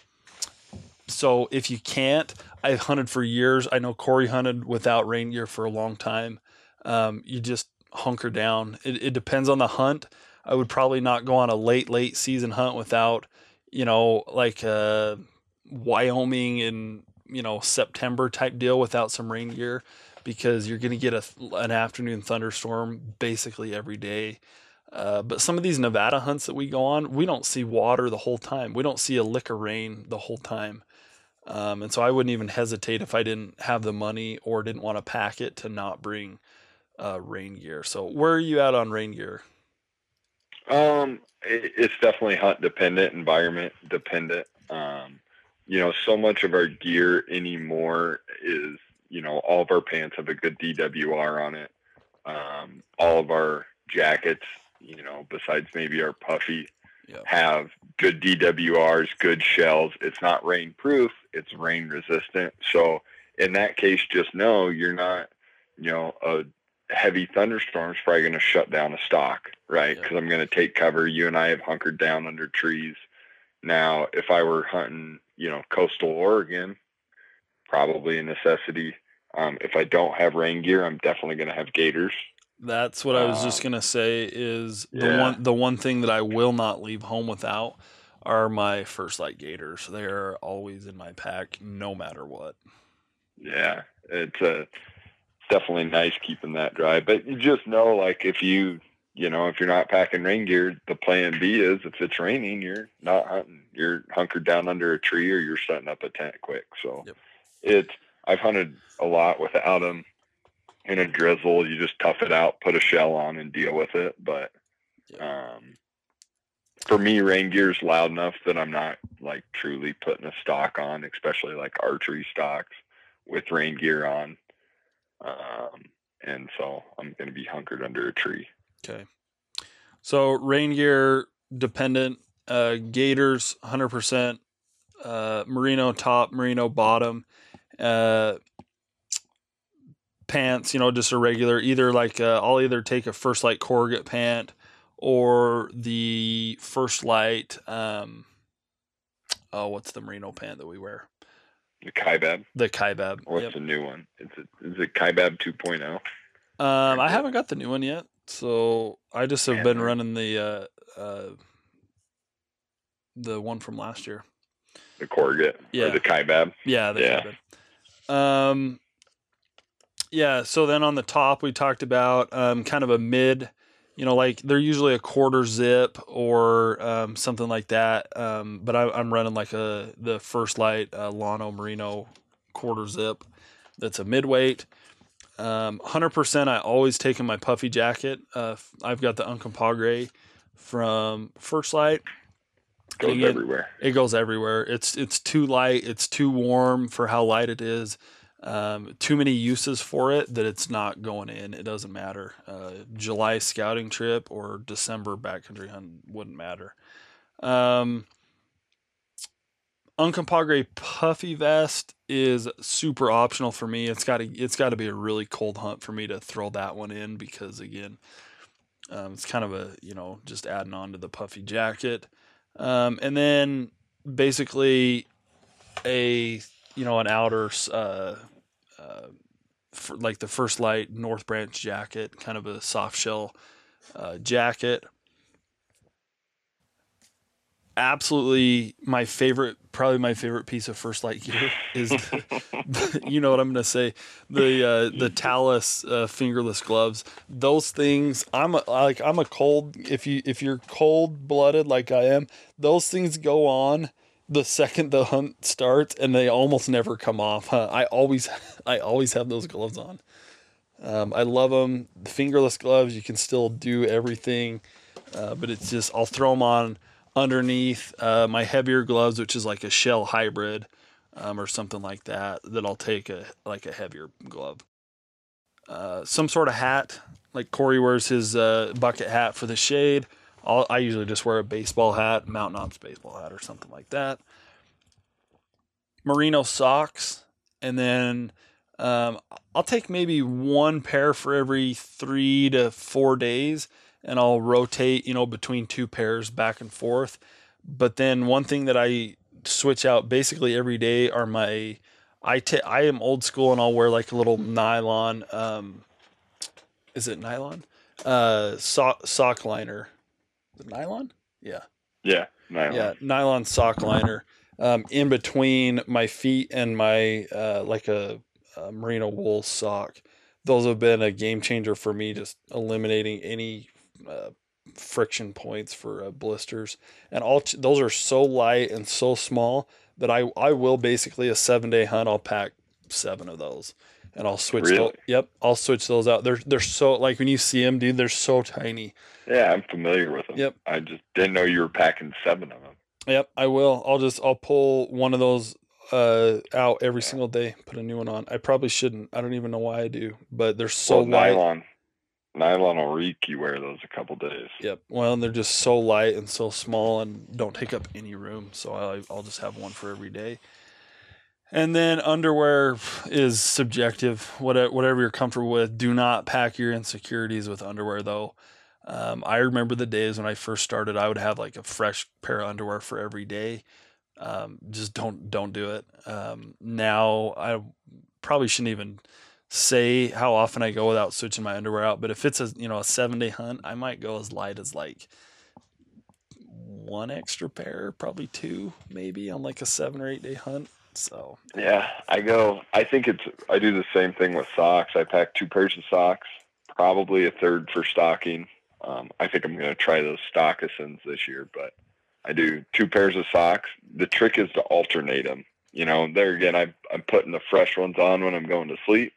so if you can't, I've hunted for years. I know Corey hunted without rain gear for a long time. Um, you just hunker down. It, it depends on the hunt. I would probably not go on a late late season hunt without, you know, like Wyoming in you know September type deal without some rain gear because you're going to get a, an afternoon thunderstorm basically every day. Uh, but some of these Nevada hunts that we go on, we don't see water the whole time. We don't see a lick of rain the whole time. Um, and so I wouldn't even hesitate if I didn't have the money or didn't want to pack it to not bring uh, rain gear. So where are you at on rain gear? Um, it, it's definitely hunt dependent, environment dependent. Um, you know, so much of our gear anymore is, you know, all of our pants have a good DWR on it. Um, all of our jackets you know, besides maybe our puffy, yep. have good DWRs, good shells. It's not rain proof, it's rain resistant. So in that case, just know you're not, you know, a heavy thunderstorm is probably going to shut down a stock, right? Because yep. I'm going to take cover. You and I have hunkered down under trees. Now, if I were hunting, you know, coastal Oregon, probably a necessity. Um, if I don't have rain gear, I'm definitely going to have gaiters that's what I was just um, gonna say. Is the yeah. one the one thing that I will not leave home without are my First Lite gaiters. They're always in my pack, no matter what. Yeah, it's a uh, definitely nice keeping that dry. But you just know, like if you you know if you're not packing rain gear, the plan B is if it's raining, you're not hunting. You're hunkered down under a tree or you're setting up a tent quick. So yep. it's I've hunted a lot without them in a drizzle, you just tough it out, put a shell on, and deal with it. But um, for me, rain gear is loud enough that I'm not like truly putting a stock on, especially like archery stocks with rain gear on. Um, and so I'm going to be hunkered under a tree. Okay. So rain gear dependent, uh, Gaiters 100%, uh, merino top, merino bottom, uh, pants, you know, just a regular, either like, uh, I'll either take a First Lite corrugate pant or the First Lite. um, oh, what's the merino pant that we wear? The Kaibab. The Kaibab. What's Yep. the new one? Is it is it Kaibab 2.0? Um, I haven't got the new one yet, so I just have Man, been running the uh, uh, the one from last year. The corrugate Yeah. or the Kaibab? Yeah, the Yeah. Kaibab. Um, yeah. So then on the top, we talked about um, kind of a mid. You know, like they're usually a quarter zip or um, something like that. Um, but I, I'm running like a the First Lite uh, Llano Merino quarter zip. That's a midweight. Um, 100%. I always take in my puffy jacket. Uh, I've got the Uncompahgre from First Lite. It Goes again- everywhere. It goes everywhere. It's it's too light. It's too warm for how light it is. Um, too many uses for it that it's not going in. It doesn't matter. Uh, July scouting trip or December backcountry hunt wouldn't matter. Um, puffy vest is super optional for me. It's got to it's got to be a really cold hunt for me to throw that one in because again, um, it's kind of a you know just adding on to the puffy jacket, um, and then basically a you know an outer uh, for like the First Lite North Branch jacket, kind of a soft shell uh, jacket. Absolutely, my favorite, probably my favorite piece of First Lite gear is, you know what I'm gonna say, the uh, the Talus uh, fingerless gloves. Those things, I'm a, like I'm a cold. If you if you're cold blooded like I am, those things go on the second the hunt starts, and they almost never come off. Huh? I always I always have those gloves on. Um, I love them. The fingerless gloves, you can still do everything, uh, but it's just I'll throw them on underneath uh, my heavier gloves, which is like a shell hybrid um, or something like that. That I'll take a like a heavier glove. Uh, some sort of hat, like Corey wears his uh, bucket hat for the shade. I'll, I usually just wear a baseball hat, Mountain Ops baseball hat, or something like that. Merino socks, and then um, I'll take maybe one pair for every three to four days, and I'll rotate, you know, between two pairs back and forth. But then one thing that I switch out basically every day are my I ta- I am old school and I'll wear like a little nylon um is it nylon? Uh sock sock liner. Nylon? Yeah. Yeah. Nylon. Yeah, nylon sock liner um, in between my feet and my uh, like a, a merino wool sock. Those have been a game changer for me, just eliminating any uh, friction points for uh, blisters. And all t- those are so light and so small that I I will basically a seven day hunt. I'll pack seven of those, and I'll switch. Really? yep, I'll switch those out. They're they're so like when you see them, dude. They're so tiny. Yeah, I'm familiar with them. Yep. I just didn't know you were packing seven of them. Yep, I will. I'll just I'll pull one of those uh out every single day, put a new one on. I probably shouldn't. I don't even know why I do, but they're so well, light. nylon. Nylon will reek. You wear those a couple days. Yep. Well, they're just so light and so small and don't take up any room. So I, I'll just have one for every day. And then underwear is subjective. Whatever, you're comfortable with. Do not pack your insecurities with underwear, though. Um, I remember the days when I first started. I would have like a fresh pair of underwear for every day. Um, just don't don't do it. Um, now I probably shouldn't even say how often I go without switching my underwear out. But if it's a you know a seven day hunt, I might go as light as like one extra pair, probably two, maybe on like a seven or eight day hunt. So Yeah, I go. I think it's. I do the same thing with socks. I pack two pairs of socks, probably a third for stocking. Um, I think I'm going to try those stockisons this year, but I do two pairs of socks. The trick is to alternate them. You know, there again, I, I'm putting the fresh ones on when I'm going to sleep,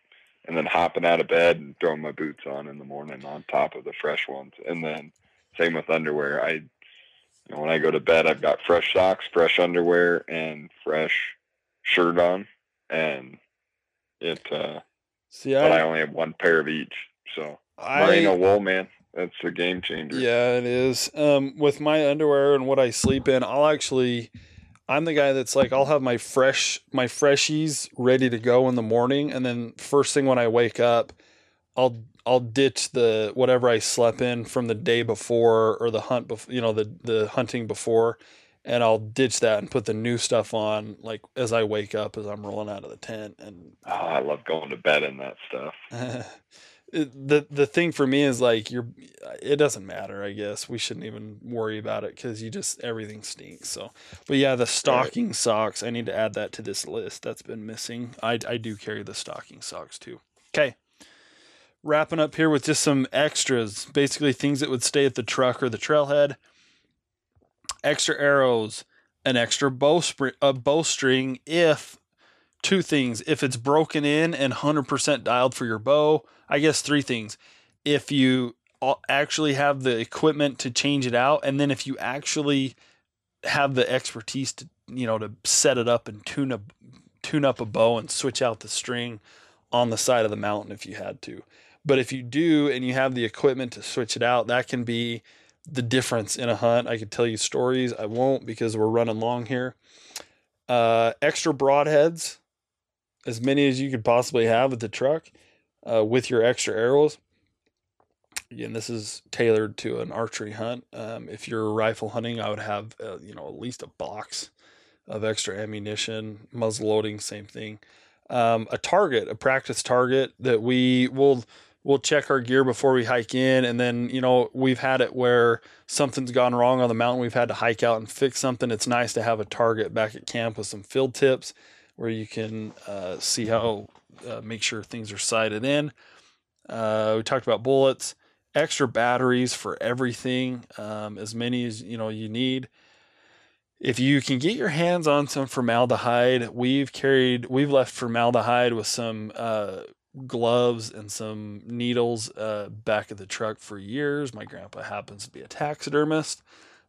and then hopping out of bed and throwing my boots on in the morning on top of the fresh ones. And then same with underwear. I, you know, when I go to bed, I've got fresh socks, fresh underwear, and fresh shirt on, and it. uh See, but I I, only have one pair of each. So I merino wool, man, that's a game changer. Yeah, it is. Um, with my underwear and what I sleep in, I'll actually, I'm the guy that's like, I'll have my fresh, my freshies ready to go in the morning, and then first thing when I wake up, I'll I'll ditch the whatever I slept in from the day before or the hunt before, you know, the the hunting before, and I'll ditch that and put the new stuff on like as I wake up as I'm rolling out of the tent and Oh, I love going to bed in that stuff. it- the the thing for me is like you're it doesn't matter i guess. We shouldn't even worry about it because you just everything stinks so. But yeah the stocking socks i need to add that to this list that's been missing. I, I do carry the stocking socks too. Okay. Wrapping up here with just some extras basically things that would stay at the truck or the trailhead extra arrows an extra bow spring a bowstring if two things. If it's broken in and 100% dialed for your bow i guess three things. If you actually have the equipment to change it out and then if you actually have the expertise to you know to set it up and tune up tune up a bow and switch out the string on the side of the mountain if you had to. But if you do and you have the equipment to switch it out that can be the difference in a hunt i could tell you stories i won't because we're running long here uh, extra broadheads as many as you could possibly have at the truck uh, with your extra arrows. Again, this is tailored to an archery hunt. Um, if you're rifle hunting, I would have uh, you know at least a box of extra ammunition, muzzle loading, same thing. Um, a target, a practice target that we will we'll check our gear before we hike in, and then you know we've had it where something's gone wrong on the mountain. We've had to hike out and fix something. It's nice to have a target back at camp with some field tips where you can uh, see how uh, make sure things are sighted in. Uh, we talked about bullets, extra batteries for everything, um, as many as you know you need. If you can get your hands on some formaldehyde, we've carried, we've left formaldehyde with some uh, gloves and some needles uh, back of the truck for years. My grandpa happens to be a taxidermist.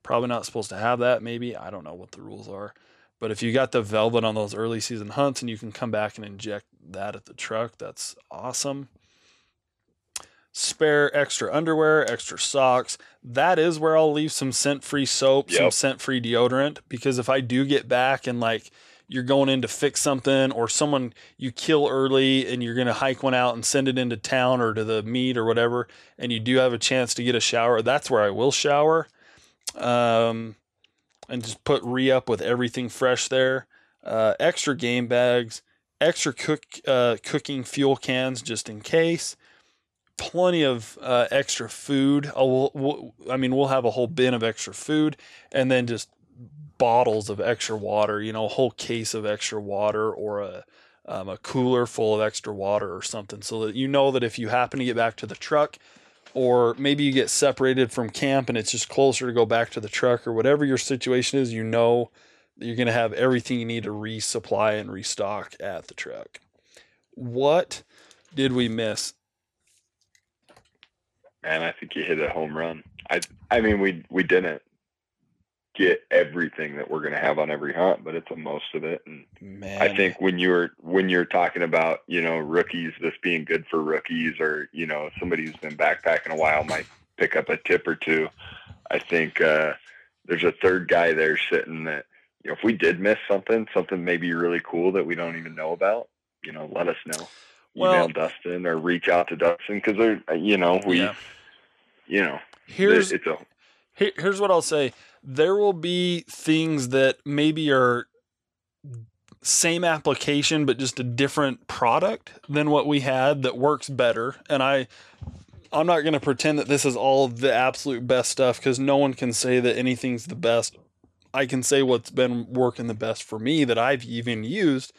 Probably not supposed to have that, maybe. I don't know what the rules are. But if you got the velvet on those early season hunts and you can come back and inject that at the truck, that's awesome. Spare extra underwear, extra socks. That is where I'll leave some scent free soap, some scent free deodorant. Because if I do get back and like you're going in to fix something or someone you kill early and you're going to hike one out and send it into town or to the meet or whatever, and you do have a chance to get a shower, that's where I will shower. Um, and just put re up with everything fresh there. Uh, extra game bags, extra cook uh, cooking fuel cans just in case. Plenty of uh, extra food. We'll, we'll, I mean, we'll have a whole bin of extra food, and then just bottles of extra water. You know, a whole case of extra water, or a um, a cooler full of extra water, or something, so that you know that if you happen to get back to the truck, or maybe you get separated from camp and it's just closer to go back to the truck or whatever your situation is, you know you're going to have everything you need to resupply and restock at the truck. What did we miss? Man, I think you hit a home run. I I mean we we didn't get everything that we're gonna have on every hunt, but it's a most of it. And Man, I think when you're when you're talking about, you know, rookies, this being good for rookies or, you know, somebody who's been backpacking a while might pick up a tip or two. I think uh there's a third guy there sitting that, you know, if we did miss something, something maybe really cool that we don't even know about, you know, let us know. Well- Email Dustin or reach out to Dustin because they're, you know, we, Yeah. you know, here's it's a Here, here's what I'll say. There will be things that maybe are same application but just a different product than what we had that works better. And I I'm not going to pretend that this is all the absolute best stuff cuz no one can say that anything's the best. I can say what's been working the best for me that I've even used.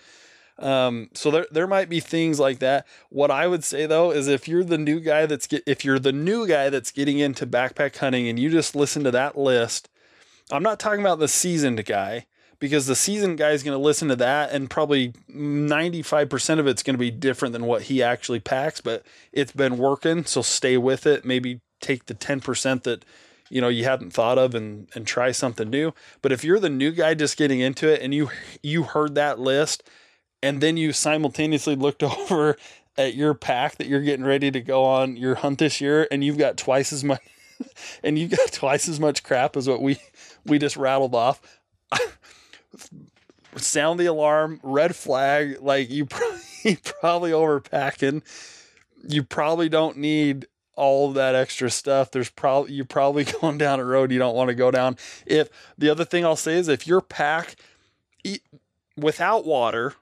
Um, so there there might be things like that. What I would say though is if you're the new guy that's get if you're the new guy that's getting into backpack hunting and you just listen to that list, I'm not talking about the seasoned guy, because the seasoned guy is going to listen to that and probably 95% of it's going to be different than what he actually packs, but it's been working. So stay with it. Maybe take the 10% that, you know, you hadn't thought of and, and try something new. But if you're the new guy just getting into it and you, you heard that list and then you simultaneously looked over at your pack that you're getting ready to go on your hunt this year and you've got twice as much and you've got twice as much crap as what we we just rattled off. Sound the alarm red flag like you probably, probably overpacking. You probably don't need all of that extra stuff. There's probably you're probably going down a road you don't want to go down. If the other thing i'll say is if your pack eat, without water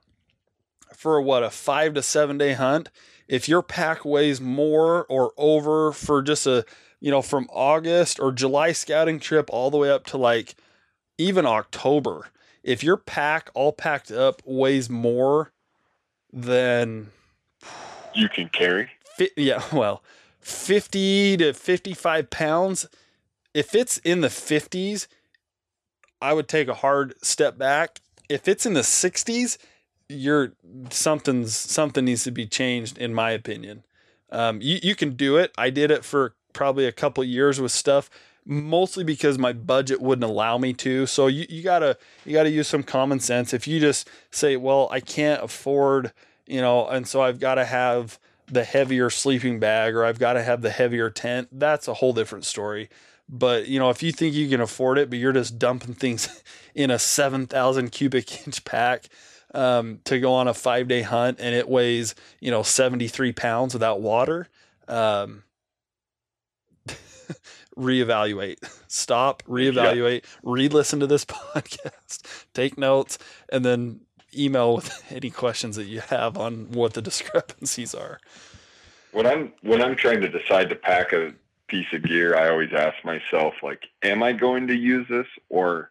for what a five to seven day hunt, if your pack weighs more or over for just a, you know, from August or July scouting trip all the way up to like even October, if your pack all packed up weighs more than you can carry, fi- yeah, well, 50 to 55 pounds, if it's in the 50s, I would take a hard step back. If it's in the 60s, you're something's something needs to be changed in my opinion. Um, you you can do it. I did it for probably a couple years with stuff, mostly because my budget wouldn't allow me to. So you, you gotta you gotta use some common sense. If you just say, well, I can't afford, you know, and so I've got to have the heavier sleeping bag or I've got to have the heavier tent, that's a whole different story. But you know, if you think you can afford it, but you're just dumping things in a seven thousand cubic inch pack um, to go on a five day hunt and it weighs, you know, 73 pounds without water, um, reevaluate, stop, reevaluate, yeah. re listen to this podcast, take notes, and then email with any questions that you have on what the discrepancies are. When I'm when I'm trying to decide to pack a piece of gear, I always ask myself like, am I going to use this or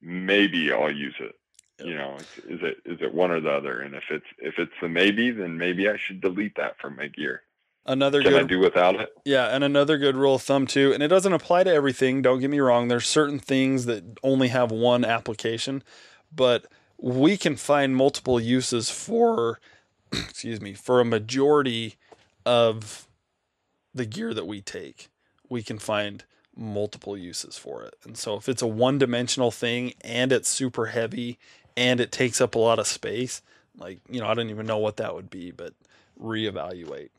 maybe I'll use it you know is it is it one or the other? And if it's if it's the maybe then maybe i should delete that from my gear. Another Can good I do without it? Yeah and another good rule of thumb too and it doesn't apply to everything don't get me wrong there's certain things that only have one application but we can find multiple uses for excuse me for a majority of the gear that we take we can find multiple uses for it. And so if it's a one dimensional thing and it's super heavy and it takes up a lot of space, like, you know, I don't even know what that would be, but reevaluate.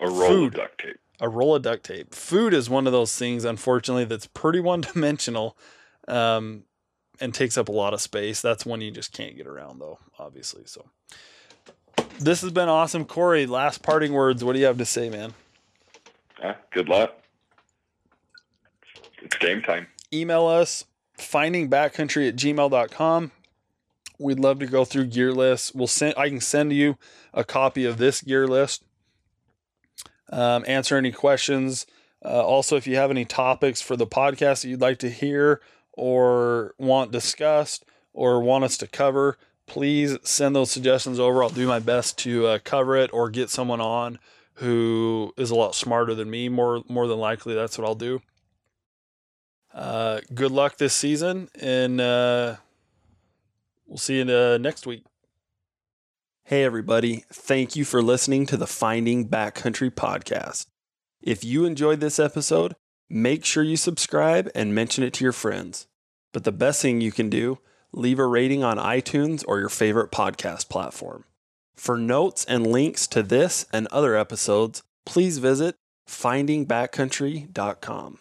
A roll Food, of duct tape. A roll of duct tape. Food is one of those things, unfortunately, that's pretty one dimensional um, and takes up a lot of space. That's one you just can't get around, though, obviously. So this has been awesome. Corey, last parting words. What do you have to say, man? Yeah, good luck. It's game time. Email us findingbackcountry at gmail.com. We'd love to go through gear lists. We'll send. I can send you a copy of this gear list. Um, answer any questions. Uh, also, if you have any topics for the podcast that you'd like to hear or want discussed or want us to cover, please send those suggestions over. I'll do my best to uh, cover it or get someone on who is a lot smarter than me. More more than likely, that's what I'll do. Uh, good luck this season, and uh, we'll see you uh, next week. Hey, everybody. Thank you for listening to the Finding Backcountry podcast. If you enjoyed this episode, make sure you subscribe and mention it to your friends. But the best thing you can do, leave a rating on iTunes or your favorite podcast platform. For notes and links to this and other episodes, please visit findingbackcountry.com.